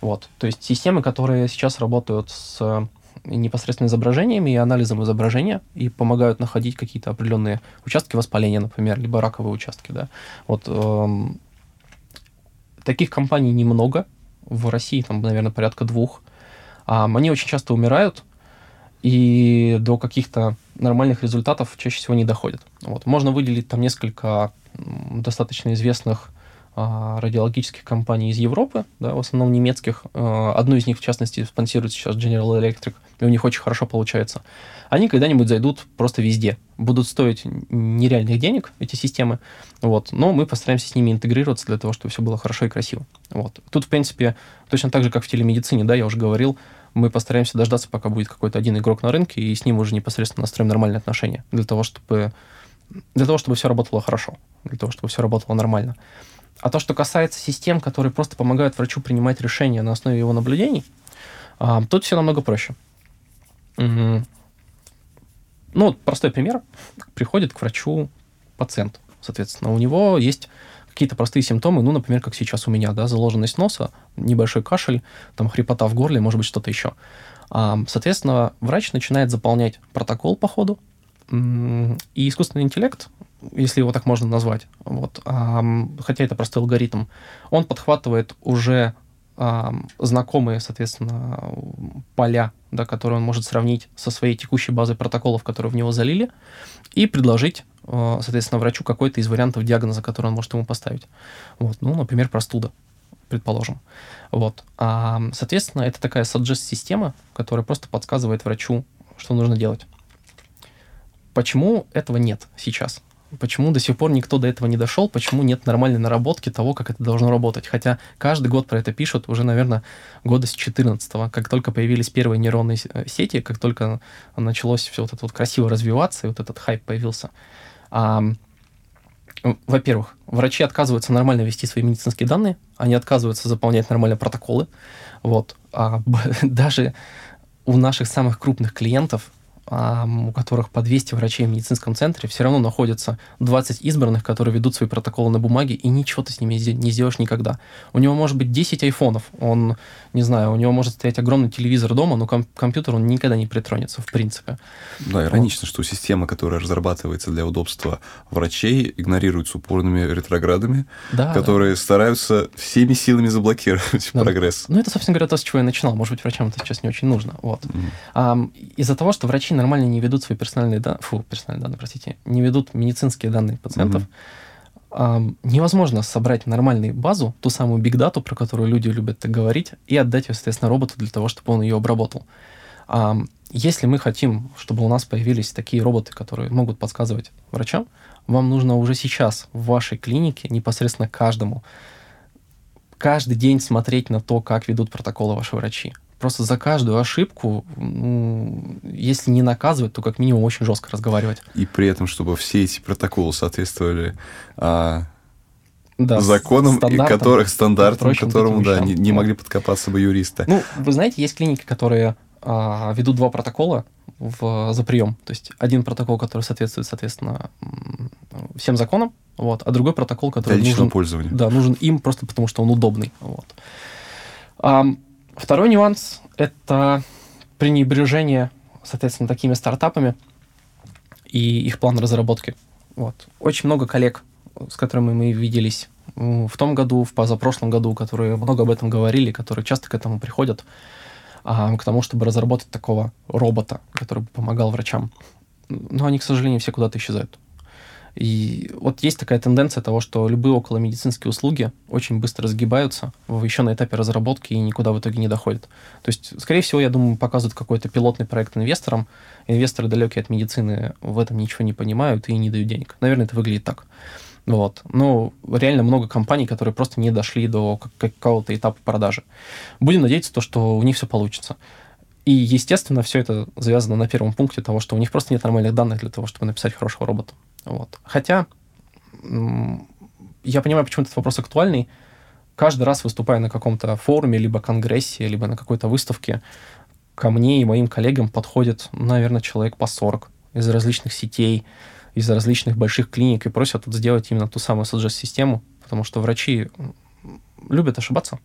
Вот. То есть системы, которые сейчас работают с непосредственно изображениями и анализом изображения и помогают находить какие-то определенные участки воспаления, например, либо раковые участки. Да. Вот, эм, таких компаний немного. В России там, наверное, порядка двух. Эм, они очень часто умирают, и до каких-то нормальных результатов чаще всего не доходят. Вот. Можно выделить там несколько достаточно известных а, радиологических компаний из Европы, да, в основном немецких. А, одну из них, в частности, спонсирует сейчас General Electric, и у них очень хорошо получается. Они когда-нибудь зайдут просто везде. Будут стоить нереальных денег, эти системы, вот, но мы постараемся с ними интегрироваться для того, чтобы все было хорошо и красиво. Вот. Тут, в принципе, точно так же, как в телемедицине, да, я уже говорил, мы постараемся дождаться, пока будет какой-то один игрок на рынке, и с ним уже непосредственно настроим нормальные отношения, для того, чтобы, для того, чтобы все работало хорошо, для того, чтобы все работало нормально. А то, что касается систем, которые просто помогают врачу принимать решения на основе его наблюдений, а, тут все намного проще. Угу. Ну, простой пример. Приходит к врачу пациент, соответственно. У него есть какие-то простые симптомы, ну, например, как сейчас у меня, да, заложенность носа, небольшой кашель, там хрипота в горле, может быть, что-то еще. А, соответственно, врач начинает заполнять протокол по ходу, и искусственный интеллект если его так можно назвать, вот, хотя это простой алгоритм, он подхватывает уже знакомые, соответственно, поля, да, которые он может сравнить со своей текущей базой протоколов, которые в него залили, и предложить, а, соответственно, врачу какой-то из вариантов диагноза, который он может ему поставить. Вот, ну, например, простуда, предположим. Вот. А, соответственно, это такая suggest-система, которая просто подсказывает врачу, что нужно делать. Почему этого нет сейчас? Почему до сих пор никто до этого не дошел? Почему нет нормальной наработки того, как это должно работать? Хотя каждый год про это пишут уже, наверное, года с 14-го. Как только появились первые нейронные э, сети, как только началось все вот это вот красиво развиваться, и вот этот хайп появился. А, во-первых, врачи отказываются нормально вести свои медицинские данные, они отказываются заполнять нормальные протоколы. Вот. А, даже у наших самых крупных клиентов у которых по 200 врачей в медицинском центре, все равно находятся 20 избранных, которые ведут свои протоколы на бумаге, и ничего ты с ними не сделаешь никогда. У него может быть 10 айфонов, он, не знаю, у него может стоять огромный телевизор дома, но ком- компьютер он никогда не притронется, в принципе. Да, иронично, вот. что система, которая разрабатывается для удобства врачей, игнорируется упорными ретроградами, да, которые да. стараются всеми силами заблокировать да. прогресс. Ну, это, собственно говоря, то, с чего я начинал. Может быть, врачам это сейчас не очень нужно. Вот. Mm. А, из-за того, что врачи нормально не ведут свои персональные данные, фу, персональные данные, простите, не ведут медицинские данные пациентов, mm-hmm. э, невозможно собрать нормальную базу, ту самую бигдату, про которую люди любят так говорить, и отдать ее, соответственно, роботу для того, чтобы он ее обработал. Э, если мы хотим, чтобы у нас появились такие роботы, которые могут подсказывать врачам, вам нужно уже сейчас в вашей клинике непосредственно каждому каждый день смотреть на то, как ведут протоколы ваши врачи просто за каждую ошибку, ну, если не наказывать, то как минимум очень жестко разговаривать. И при этом, чтобы все эти протоколы соответствовали а, да, законам, и которых стандартам, которому да, не, не могли подкопаться бы юристы. Ну, вы знаете, есть клиники, которые а, ведут два протокола в, за прием. То есть один протокол, который соответствует, соответственно, всем законам, вот, а другой протокол, который нужен. Да, нужен им просто потому, что он удобный. Вот. А, второй нюанс – это пренебрежение, соответственно, такими стартапами и их план разработки. Вот. Очень много коллег, с которыми мы виделись в том году, в позапрошлом году, которые много об этом говорили, которые часто к этому приходят, а, к тому, чтобы разработать такого робота, который бы помогал врачам. Но они, к сожалению, все куда-то исчезают. И вот есть такая тенденция того, что любые околомедицинские услуги очень быстро сгибаются еще на этапе разработки и никуда в итоге не доходят. То есть, скорее всего, я думаю, показывают какой-то пилотный проект инвесторам. Инвесторы далекие от медицины в этом ничего не понимают и не дают денег. Наверное, это выглядит так. Вот. Но реально много компаний, которые просто не дошли до какого-то этапа продажи. Будем надеяться, то, что у них все получится. И, естественно, все это завязано на первом пункте того, что у них просто нет нормальных данных для того, чтобы написать хорошего робота. Вот. Хотя я понимаю, почему этот вопрос актуальный. Каждый раз, выступая на каком-то форуме, либо конгрессе, либо на какой-то выставке, ко мне и моим коллегам подходит, наверное, человек по 40 из различных сетей, из различных больших клиник и просят вот сделать именно ту самую SGS-систему, потому что врачи любят ошибаться.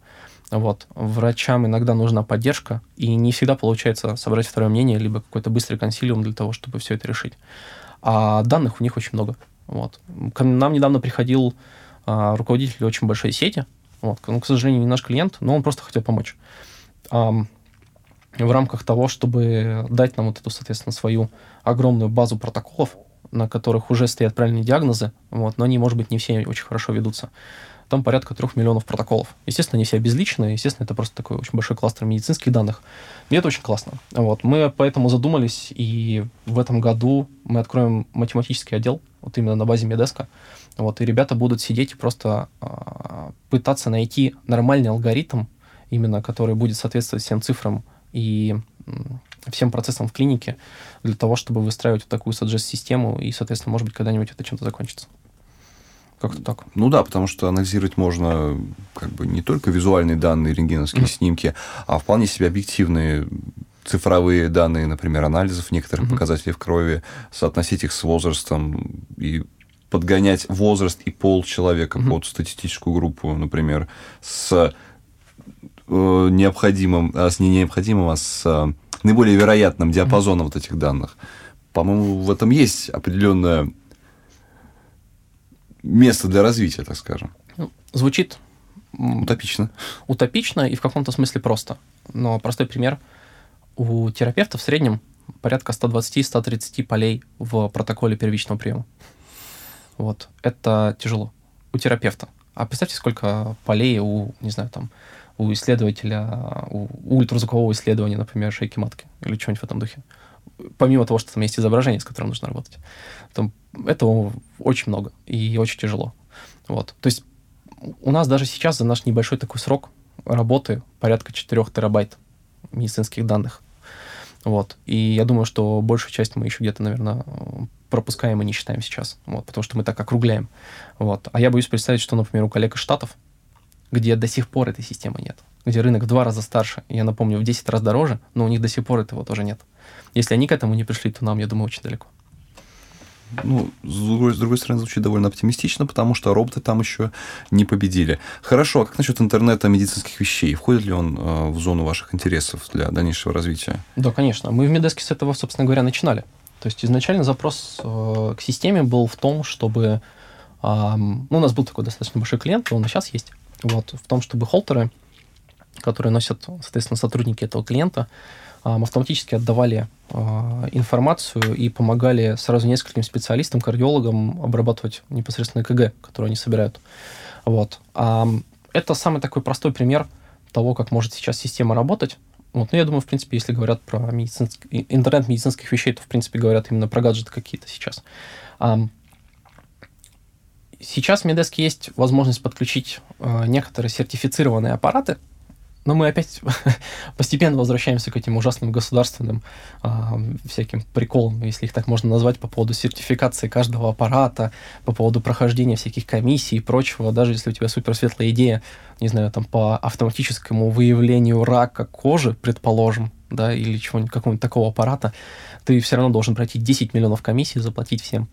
Вот. Врачам иногда нужна поддержка, и не всегда получается собрать второе мнение, либо какой-то быстрый консилиум для того, чтобы все это решить. А данных у них очень много. Вот. К нам недавно приходил а, руководитель очень большой сети. Вот. Ну, к сожалению, не наш клиент, но он просто хотел помочь. А, в рамках того, чтобы дать нам вот эту, соответственно, свою огромную базу протоколов, на которых уже стоят правильные диагнозы, вот, но они, может быть, не все очень хорошо ведутся. Там порядка трех миллионов протоколов. Естественно, они все обезличены, естественно, это просто такой очень большой кластер медицинских данных. И это очень классно. Вот. Мы поэтому задумались, и в этом году мы откроем математический отдел, вот именно на базе Медеска. Вот, и ребята будут сидеть и просто э, пытаться найти нормальный алгоритм, именно который будет соответствовать всем цифрам и всем процессам в клинике для того, чтобы выстраивать вот такую suggest-систему, и, соответственно, может быть, когда-нибудь это чем-то закончится. Как-то так. Ну да, потому что анализировать можно как бы не только визуальные данные, рентгеновские mm-hmm. снимки, а вполне себе объективные цифровые данные, например, анализов некоторых mm-hmm. показателей в крови, соотносить их с возрастом и подгонять возраст и пол человека mm-hmm. под статистическую группу, например, с э, необходимым, а с не необходимым, а с э, наиболее вероятным диапазоном mm-hmm. вот этих данных. По-моему, в этом есть определенное место для развития, так скажем. Ну, звучит утопично. Утопично и в каком-то смысле просто. Но простой пример. У терапевта в среднем порядка 120-130 полей в протоколе первичного приема. Вот. Это тяжело. У терапевта. А представьте, сколько полей у, не знаю, там, у исследователя, у, ультразвукового исследования, например, шейки матки или чего-нибудь в этом духе. Помимо того, что там есть изображение, с которым нужно работать. Там этого очень много и очень тяжело. Вот. То есть у нас даже сейчас за наш небольшой такой срок работы порядка 4 терабайт медицинских данных. Вот. И я думаю, что большую часть мы еще где-то, наверное, пропускаем и не считаем сейчас. Вот, потому что мы так округляем. Вот. А я боюсь представить, что, например, у коллег из Штатов где до сих пор этой системы нет, где рынок в два раза старше, я напомню, в 10 раз дороже, но у них до сих пор этого тоже нет. Если они к этому не пришли, то нам, я думаю, очень далеко. Ну, с другой, с другой стороны, звучит довольно оптимистично, потому что роботы там еще не победили. Хорошо, а как насчет интернета медицинских вещей? Входит ли он э, в зону ваших интересов для дальнейшего развития? Да, конечно. Мы в Медеске с этого, собственно говоря, начинали. То есть изначально запрос э, к системе был в том, чтобы... Э, ну, у нас был такой достаточно большой клиент, он и сейчас есть вот, в том, чтобы холтеры, которые носят, соответственно, сотрудники этого клиента, автоматически отдавали а, информацию и помогали сразу нескольким специалистам, кардиологам обрабатывать непосредственно ЭКГ, который они собирают. Вот. Это самый такой простой пример того, как может сейчас система работать. Вот. Ну, я думаю, в принципе, если говорят про медицинский, интернет медицинских вещей, то, в принципе, говорят именно про гаджеты какие-то сейчас. Сейчас в Медеске есть возможность подключить некоторые сертифицированные аппараты, Но мы опять постепенно возвращаемся к этим ужасным государственным а, всяким приколам, если их так можно назвать, по поводу сертификации каждого аппарата, по поводу прохождения всяких комиссий и прочего. Даже если у тебя суперсветлая идея, не знаю, там по автоматическому выявлению рака кожи, предположим, да, или чего-нибудь, какого-нибудь такого аппарата, ты все равно должен пройти 10 миллионов комиссий, заплатить всем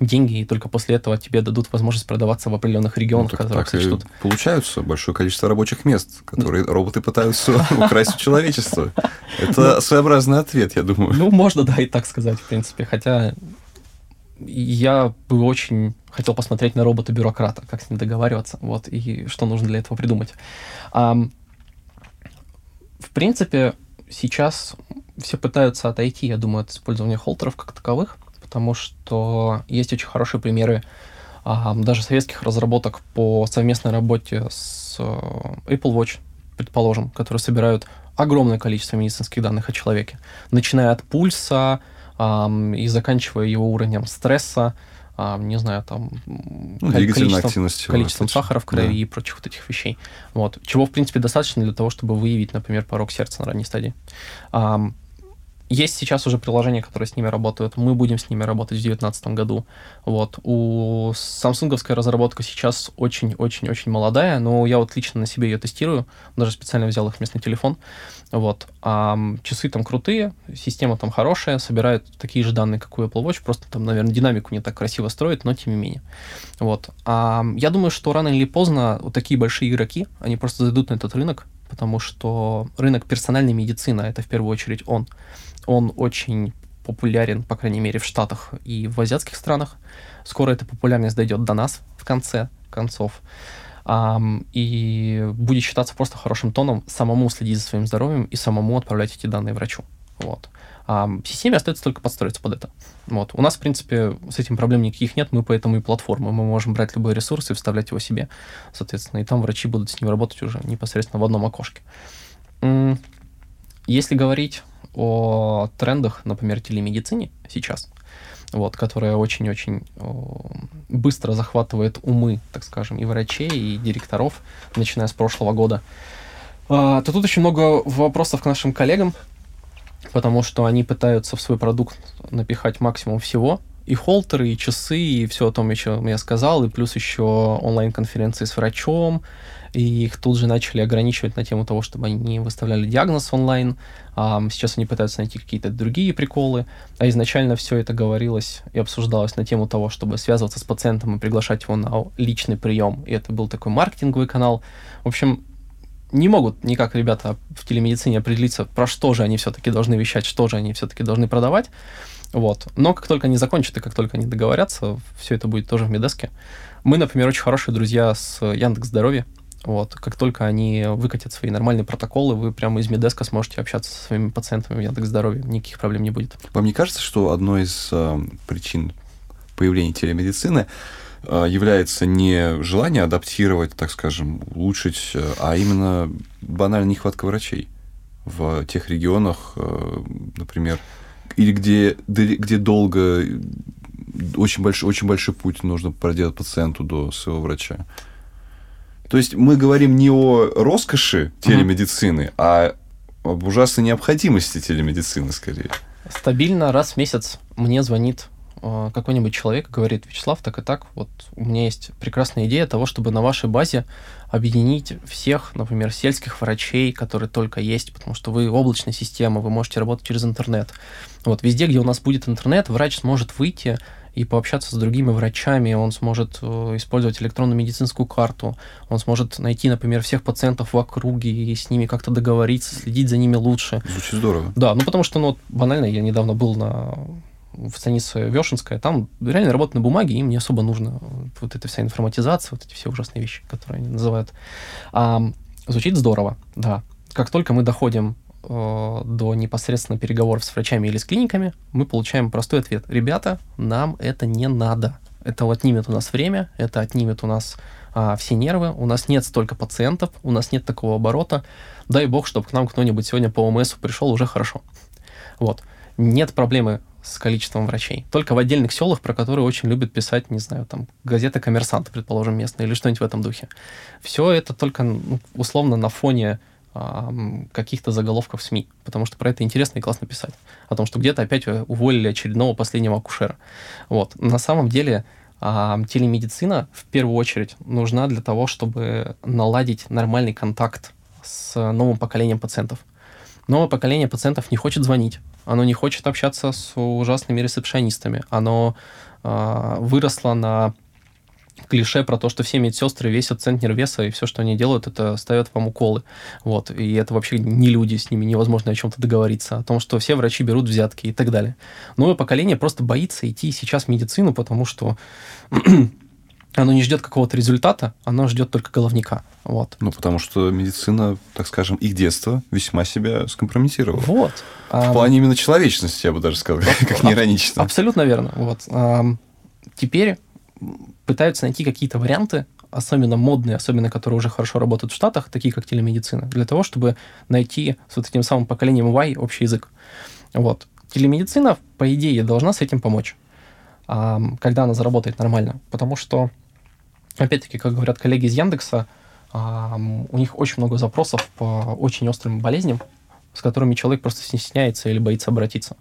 деньги, и только после этого тебе дадут возможность продаваться в определенных регионах, ну, которые сочтут. Получаются большое количество рабочих мест, которые роботы пытаются украсть у человечества. Это ну, своеобразный ответ, я думаю. Ну, можно, да, и так сказать, в принципе. Хотя я бы очень хотел посмотреть на робота-бюрократа, как с ним договариваться, вот, и что нужно для этого придумать. в принципе, сейчас все пытаются отойти, я думаю, от использования холтеров как таковых, потому что есть очень хорошие примеры а, даже советских разработок по совместной работе с э, Apple Watch, предположим, которые собирают огромное количество медицинских данных о человеке, начиная от пульса а, и заканчивая его уровнем стресса, а, не знаю, там ну, количеством, количеством сахара в крови да. и прочих вот этих вещей. Вот. Чего, в принципе, достаточно для того, чтобы выявить, например, порог сердца на ранней стадии. Есть сейчас уже приложения, которые с ними работают. Мы будем с ними работать в 2019 году. Вот. У самсунговская разработка сейчас очень-очень-очень молодая, но я вот лично на себе ее тестирую. Даже специально взял их вместо телефон. Вот. А часы там крутые, система там хорошая, собирает такие же данные, как у Apple Watch, просто там, наверное, динамику не так красиво строит, но тем не менее. Вот. А я думаю, что рано или поздно вот такие большие игроки, они просто зайдут на этот рынок, потому что рынок персональной медицины, это в первую очередь он, он очень популярен, по крайней мере, в Штатах и в азиатских странах. Скоро эта популярность дойдет до нас в конце концов. Um, и будет считаться просто хорошим тоном самому следить за своим здоровьем и самому отправлять эти данные врачу. Вот. А системе остается только подстроиться под это. Вот. У нас, в принципе, с этим проблем никаких нет, мы поэтому и платформа. Мы можем брать любой ресурс и вставлять его себе, соответственно, и там врачи будут с ним работать уже непосредственно в одном окошке. Если говорить о трендах, например, телемедицине сейчас, вот, которая очень-очень быстро захватывает умы, так скажем, и врачей, и директоров, начиная с прошлого года, а, то тут очень много вопросов к нашим коллегам, потому что они пытаются в свой продукт напихать максимум всего, и холтеры, и часы, и все о том еще я сказал, и плюс еще онлайн-конференции с врачом, и их тут же начали ограничивать на тему того, чтобы они не выставляли диагноз онлайн. А сейчас они пытаются найти какие-то другие приколы. А изначально все это говорилось и обсуждалось на тему того, чтобы связываться с пациентом и приглашать его на личный прием. И это был такой маркетинговый канал. В общем, не могут никак ребята в телемедицине определиться, про что же они все-таки должны вещать, что же они все-таки должны продавать. Вот. Но как только они закончат и как только они договорятся, все это будет тоже в Медеске. Мы, например, очень хорошие друзья с Яндекс Здоровье. Вот. Как только они выкатят свои нормальные протоколы, вы прямо из Медеска сможете общаться со своими пациентами в Яндекс Здоровье. Никаких проблем не будет. Вам не кажется, что одной из э, причин появления телемедицины э, является не желание адаптировать, так скажем, улучшить, э, а именно банальная нехватка врачей в тех регионах, э, например, или где, где долго, очень большой, очень большой путь нужно проделать пациенту до своего врача. То есть мы говорим не о роскоши телемедицины, mm-hmm. а об ужасной необходимости телемедицины скорее. Стабильно раз в месяц мне звонит э, какой-нибудь человек, говорит, Вячеслав, так и так, вот у меня есть прекрасная идея того, чтобы на вашей базе объединить всех, например, сельских врачей, которые только есть, потому что вы облачная система, вы можете работать через интернет. Вот везде, где у нас будет интернет, врач сможет выйти и пообщаться с другими врачами, он сможет э, использовать электронную медицинскую карту, он сможет найти, например, всех пациентов в округе и с ними как-то договориться, следить за ними лучше. Звучит здорово. Да, ну потому что, ну, банально, я недавно был на в станице Вешенская, там реально работа на бумаге, им не особо нужно вот эта вся информатизация, вот эти все ужасные вещи, которые они называют. А, звучит здорово, да. Как только мы доходим Э, до непосредственно переговоров с врачами или с клиниками, мы получаем простой ответ. Ребята, нам это не надо. Это отнимет у нас время, это отнимет у нас а, все нервы, у нас нет столько пациентов, у нас нет такого оборота. Дай бог, чтобы к нам кто-нибудь сегодня по ОМС пришел, уже хорошо. Вот. Нет проблемы с количеством врачей. Только в отдельных селах, про которые очень любят писать, не знаю, там, газета «Коммерсант», предположим, местная, или что-нибудь в этом духе. Все это только ну, условно на фоне каких-то заголовков в СМИ, потому что про это интересно и классно писать. О том, что где-то опять уволили очередного последнего акушера. Вот. На самом деле телемедицина в первую очередь нужна для того, чтобы наладить нормальный контакт с новым поколением пациентов. Новое поколение пациентов не хочет звонить, оно не хочет общаться с ужасными ресепшионистами, оно э, выросло на клише про то, что все медсестры весят центнер веса, и все, что они делают, это ставят вам уколы. Вот. И это вообще не люди, с ними невозможно о чем-то договориться, о том, что все врачи берут взятки и так далее. Новое поколение просто боится идти сейчас в медицину, потому что оно не ждет какого-то результата, оно ждет только головника. Вот. Ну, потому что медицина, так скажем, их детство весьма себя скомпрометировала. Вот. В плане именно человечности, я бы даже сказал, как не иронично. Абсолютно верно. Вот. Теперь пытаются найти какие-то варианты, особенно модные, особенно которые уже хорошо работают в Штатах, такие как телемедицина, для того, чтобы найти с вот этим самым поколением Y общий язык. Вот. Телемедицина, по идее, должна с этим помочь, когда она заработает нормально. Потому что, опять-таки, как говорят коллеги из Яндекса, у них очень много запросов по очень острым болезням, с которыми человек просто стесняется или боится обратиться.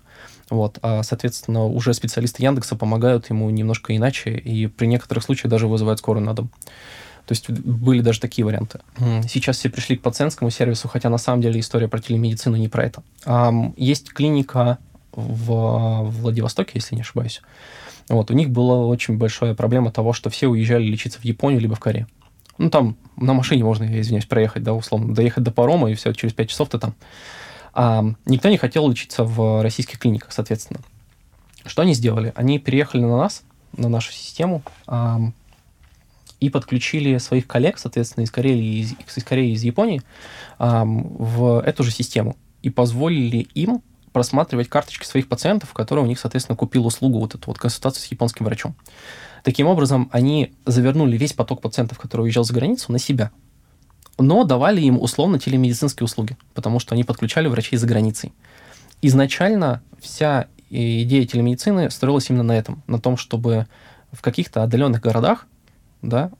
Вот. А, соответственно, уже специалисты Яндекса помогают ему немножко иначе, и при некоторых случаях даже вызывают скорую на дом. То есть были даже такие варианты. Сейчас все пришли к пациентскому сервису, хотя на самом деле история про телемедицину не про это. Есть клиника в Владивостоке, если не ошибаюсь. Вот, у них была очень большая проблема того, что все уезжали лечиться в Японию либо в Корею. Ну, там на машине можно, я извиняюсь, проехать, да, условно, доехать до парома, и все, через 5 часов ты там. А, никто не хотел лечиться в российских клиниках, соответственно. Что они сделали? Они переехали на нас, на нашу систему, а, и подключили своих коллег, соответственно, из Кореи, из, из Кореи, из Японии, а, в эту же систему и позволили им просматривать карточки своих пациентов, которые у них, соответственно, купил услугу вот эту вот консультацию с японским врачом. Таким образом, они завернули весь поток пациентов, который уезжал за границу, на себя но давали им условно телемедицинские услуги, потому что они подключали врачей за границей. Изначально вся идея телемедицины строилась именно на этом, на том, чтобы в каких-то отдаленных городах, да,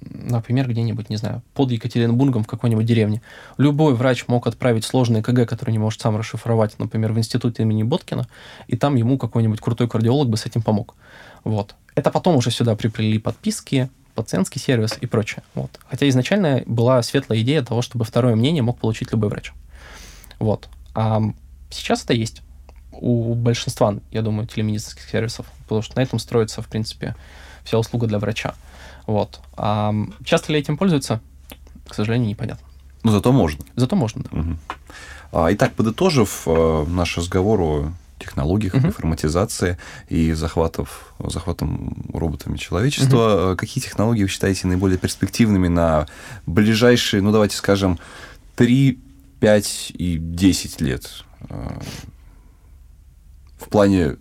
например, где-нибудь, не знаю, под Екатеринбургом в какой-нибудь деревне, любой врач мог отправить сложный КГ, который не может сам расшифровать, например, в институт имени Боткина, и там ему какой-нибудь крутой кардиолог бы с этим помог. Вот. Это потом уже сюда приплели подписки, пациентский сервис и прочее. Вот. Хотя изначально была светлая идея того, чтобы второе мнение мог получить любой врач. Вот. А сейчас это есть у большинства, я думаю, телемедицинских сервисов, потому что на этом строится, в принципе, вся услуга для врача. Вот. А часто ли этим пользуются? К сожалению, непонятно. Но зато можно. Зато можно, да. Угу. Итак, подытожив э, наш разговор о технологиях, угу. информатизации и захватов, захватом роботами человечества. Угу. Какие технологии вы считаете наиболее перспективными на ближайшие, ну давайте скажем, 3, 5 и 10 лет? Э, в плане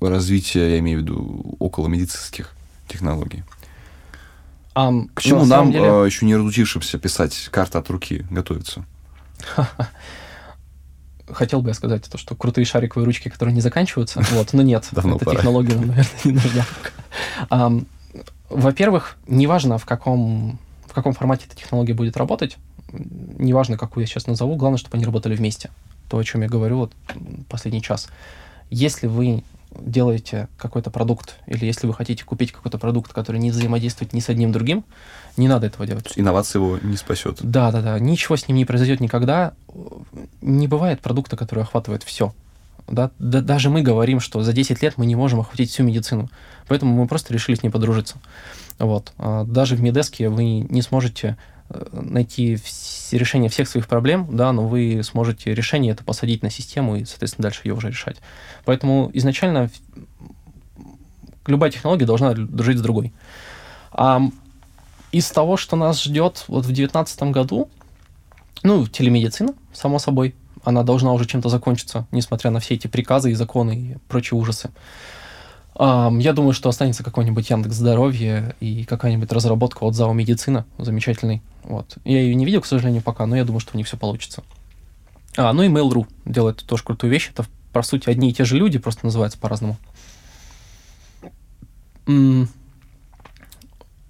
развития, я имею в виду, около медицинских технологий. Um, К чему нам, деле... Э, еще не разучившимся писать карты от руки, готовиться? хотел бы я сказать то, что крутые шариковые ручки, которые не заканчиваются, вот, но нет, Давно эта пора. технология нам, наверное, не нужна. Во-первых, неважно, в каком, в каком формате эта технология будет работать, неважно, какую я сейчас назову, главное, чтобы они работали вместе. То, о чем я говорю вот последний час. Если вы делаете какой-то продукт, или если вы хотите купить какой-то продукт, который не взаимодействует ни с одним другим, не надо этого делать. Инновация его не спасет. Да, да, да. Ничего с ним не произойдет никогда. Не бывает продукта, который охватывает все. Да? да, даже мы говорим, что за 10 лет мы не можем охватить всю медицину. Поэтому мы просто решили с ней подружиться. Вот. А даже в Медеске вы не сможете найти решение всех своих проблем, да, но вы сможете решение это посадить на систему и, соответственно, дальше ее уже решать. Поэтому изначально любая технология должна дружить с другой. А из того, что нас ждет вот в 2019 году, ну, телемедицина, само собой, она должна уже чем-то закончиться, несмотря на все эти приказы и законы и прочие ужасы. Я думаю, что останется какой-нибудь Яндекс Здоровье и какая-нибудь разработка от ЗАО Медицина замечательный. Вот. Я ее не видел, к сожалению, пока, но я думаю, что у них все получится. А, ну и Mail.ru делает тоже крутую вещь. Это, по сути, одни и те же люди, просто называются по-разному.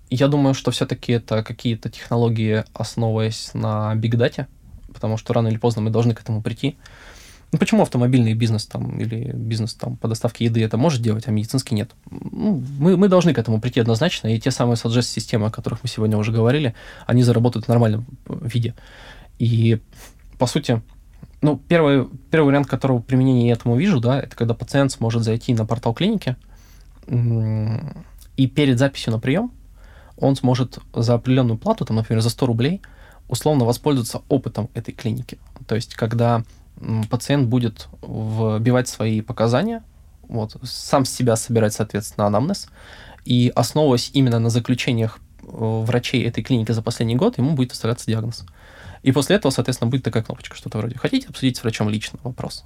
Я думаю, что все-таки это какие-то технологии, основываясь на бигдате, потому что рано или поздно мы должны к этому прийти. Ну, почему автомобильный бизнес там или бизнес там по доставке еды это может делать, а медицинский нет? Ну, мы, мы должны к этому прийти однозначно, и те самые suggest-системы, о которых мы сегодня уже говорили, они заработают в нормальном виде. И, по сути, ну, первый, первый вариант, которого применения я этому вижу, да, это когда пациент сможет зайти на портал клиники, и перед записью на прием он сможет за определенную плату, там, например, за 100 рублей, условно воспользоваться опытом этой клиники. То есть, когда пациент будет вбивать свои показания, вот, сам с себя собирать, соответственно, анамнез, и основываясь именно на заключениях э, врачей этой клиники за последний год, ему будет выставляться диагноз. И после этого, соответственно, будет такая кнопочка, что-то вроде «Хотите обсудить с врачом лично?» Вопрос.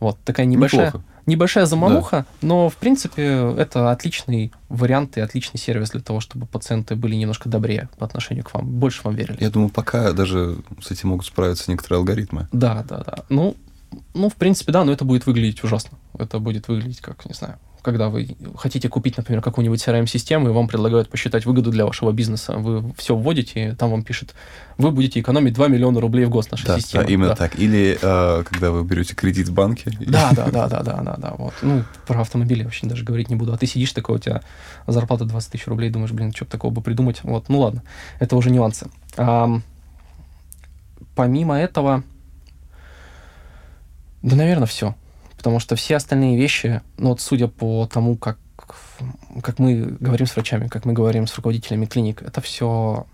Вот, такая небольшая, небольшая замануха, да. но, в принципе, это отличный вариант и отличный сервис для того, чтобы пациенты были немножко добрее по отношению к вам, больше вам верили. Я думаю, пока даже с этим могут справиться некоторые алгоритмы. Да, да, да. Ну, ну, в принципе, да, но это будет выглядеть ужасно. Это будет выглядеть как, не знаю, когда вы хотите купить, например, какую-нибудь CRM-систему, и вам предлагают посчитать выгоду для вашего бизнеса. Вы все вводите, и там вам пишет, вы будете экономить 2 миллиона рублей в год с нашей да, системой. Да, именно да. так. Или э, когда вы берете кредит в банке. Да, да, да, да, да, да, да. Вот. Ну, про автомобили вообще даже говорить не буду. А ты сидишь такой, у тебя зарплата 20 тысяч рублей, думаешь, блин, что бы такого бы придумать. Вот, ну ладно, это уже нюансы. А, помимо этого, да, наверное, все. Потому что все остальные вещи, ну вот судя по тому, как, как мы говорим с врачами, как мы говорим с руководителями клиник, это все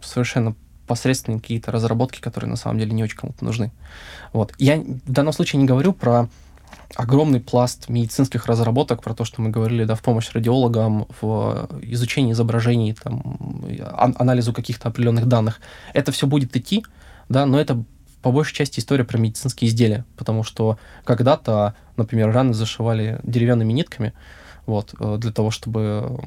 совершенно посредственные какие-то разработки, которые на самом деле не очень кому-то нужны. Вот. Я в данном случае не говорю про огромный пласт медицинских разработок, про то, что мы говорили, да, в помощь радиологам, в изучении изображений, там, анализу каких-то определенных данных. Это все будет идти, да, но это по большей части история про медицинские изделия, потому что когда-то, например, раны зашивали деревянными нитками, вот, э, для того, чтобы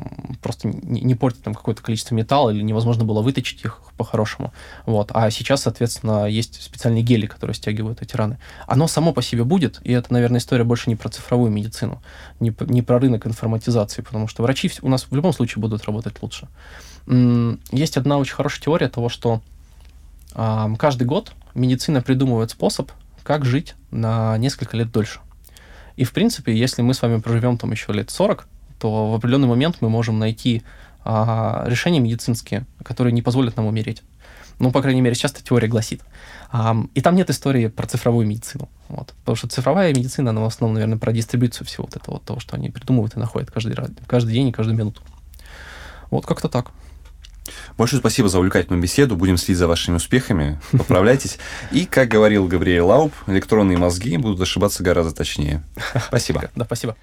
просто не, портить там какое-то количество металла или невозможно было выточить их по-хорошему. Вот. А сейчас, соответственно, есть специальные гели, которые стягивают эти раны. Оно само по себе будет, и это, наверное, история больше не про цифровую медицину, не, не про рынок информатизации, потому что врачи у нас в любом случае будут работать лучше. Есть одна очень хорошая теория того, что каждый год медицина придумывает способ, как жить на несколько лет дольше. И, в принципе, если мы с вами проживем там еще лет 40, то в определенный момент мы можем найти а, решения медицинские, которые не позволят нам умереть. Ну, по крайней мере, сейчас эта теория гласит. А, и там нет истории про цифровую медицину. Вот. Потому что цифровая медицина, она в основном, наверное, про дистрибуцию всего вот этого, того, что они придумывают и находят каждый, каждый день и каждую минуту. Вот как-то так. Большое спасибо за увлекательную беседу. Будем следить за вашими успехами. Поправляйтесь. И, как говорил Габриэль Лауб, электронные мозги будут ошибаться гораздо точнее. Спасибо. Да, спасибо.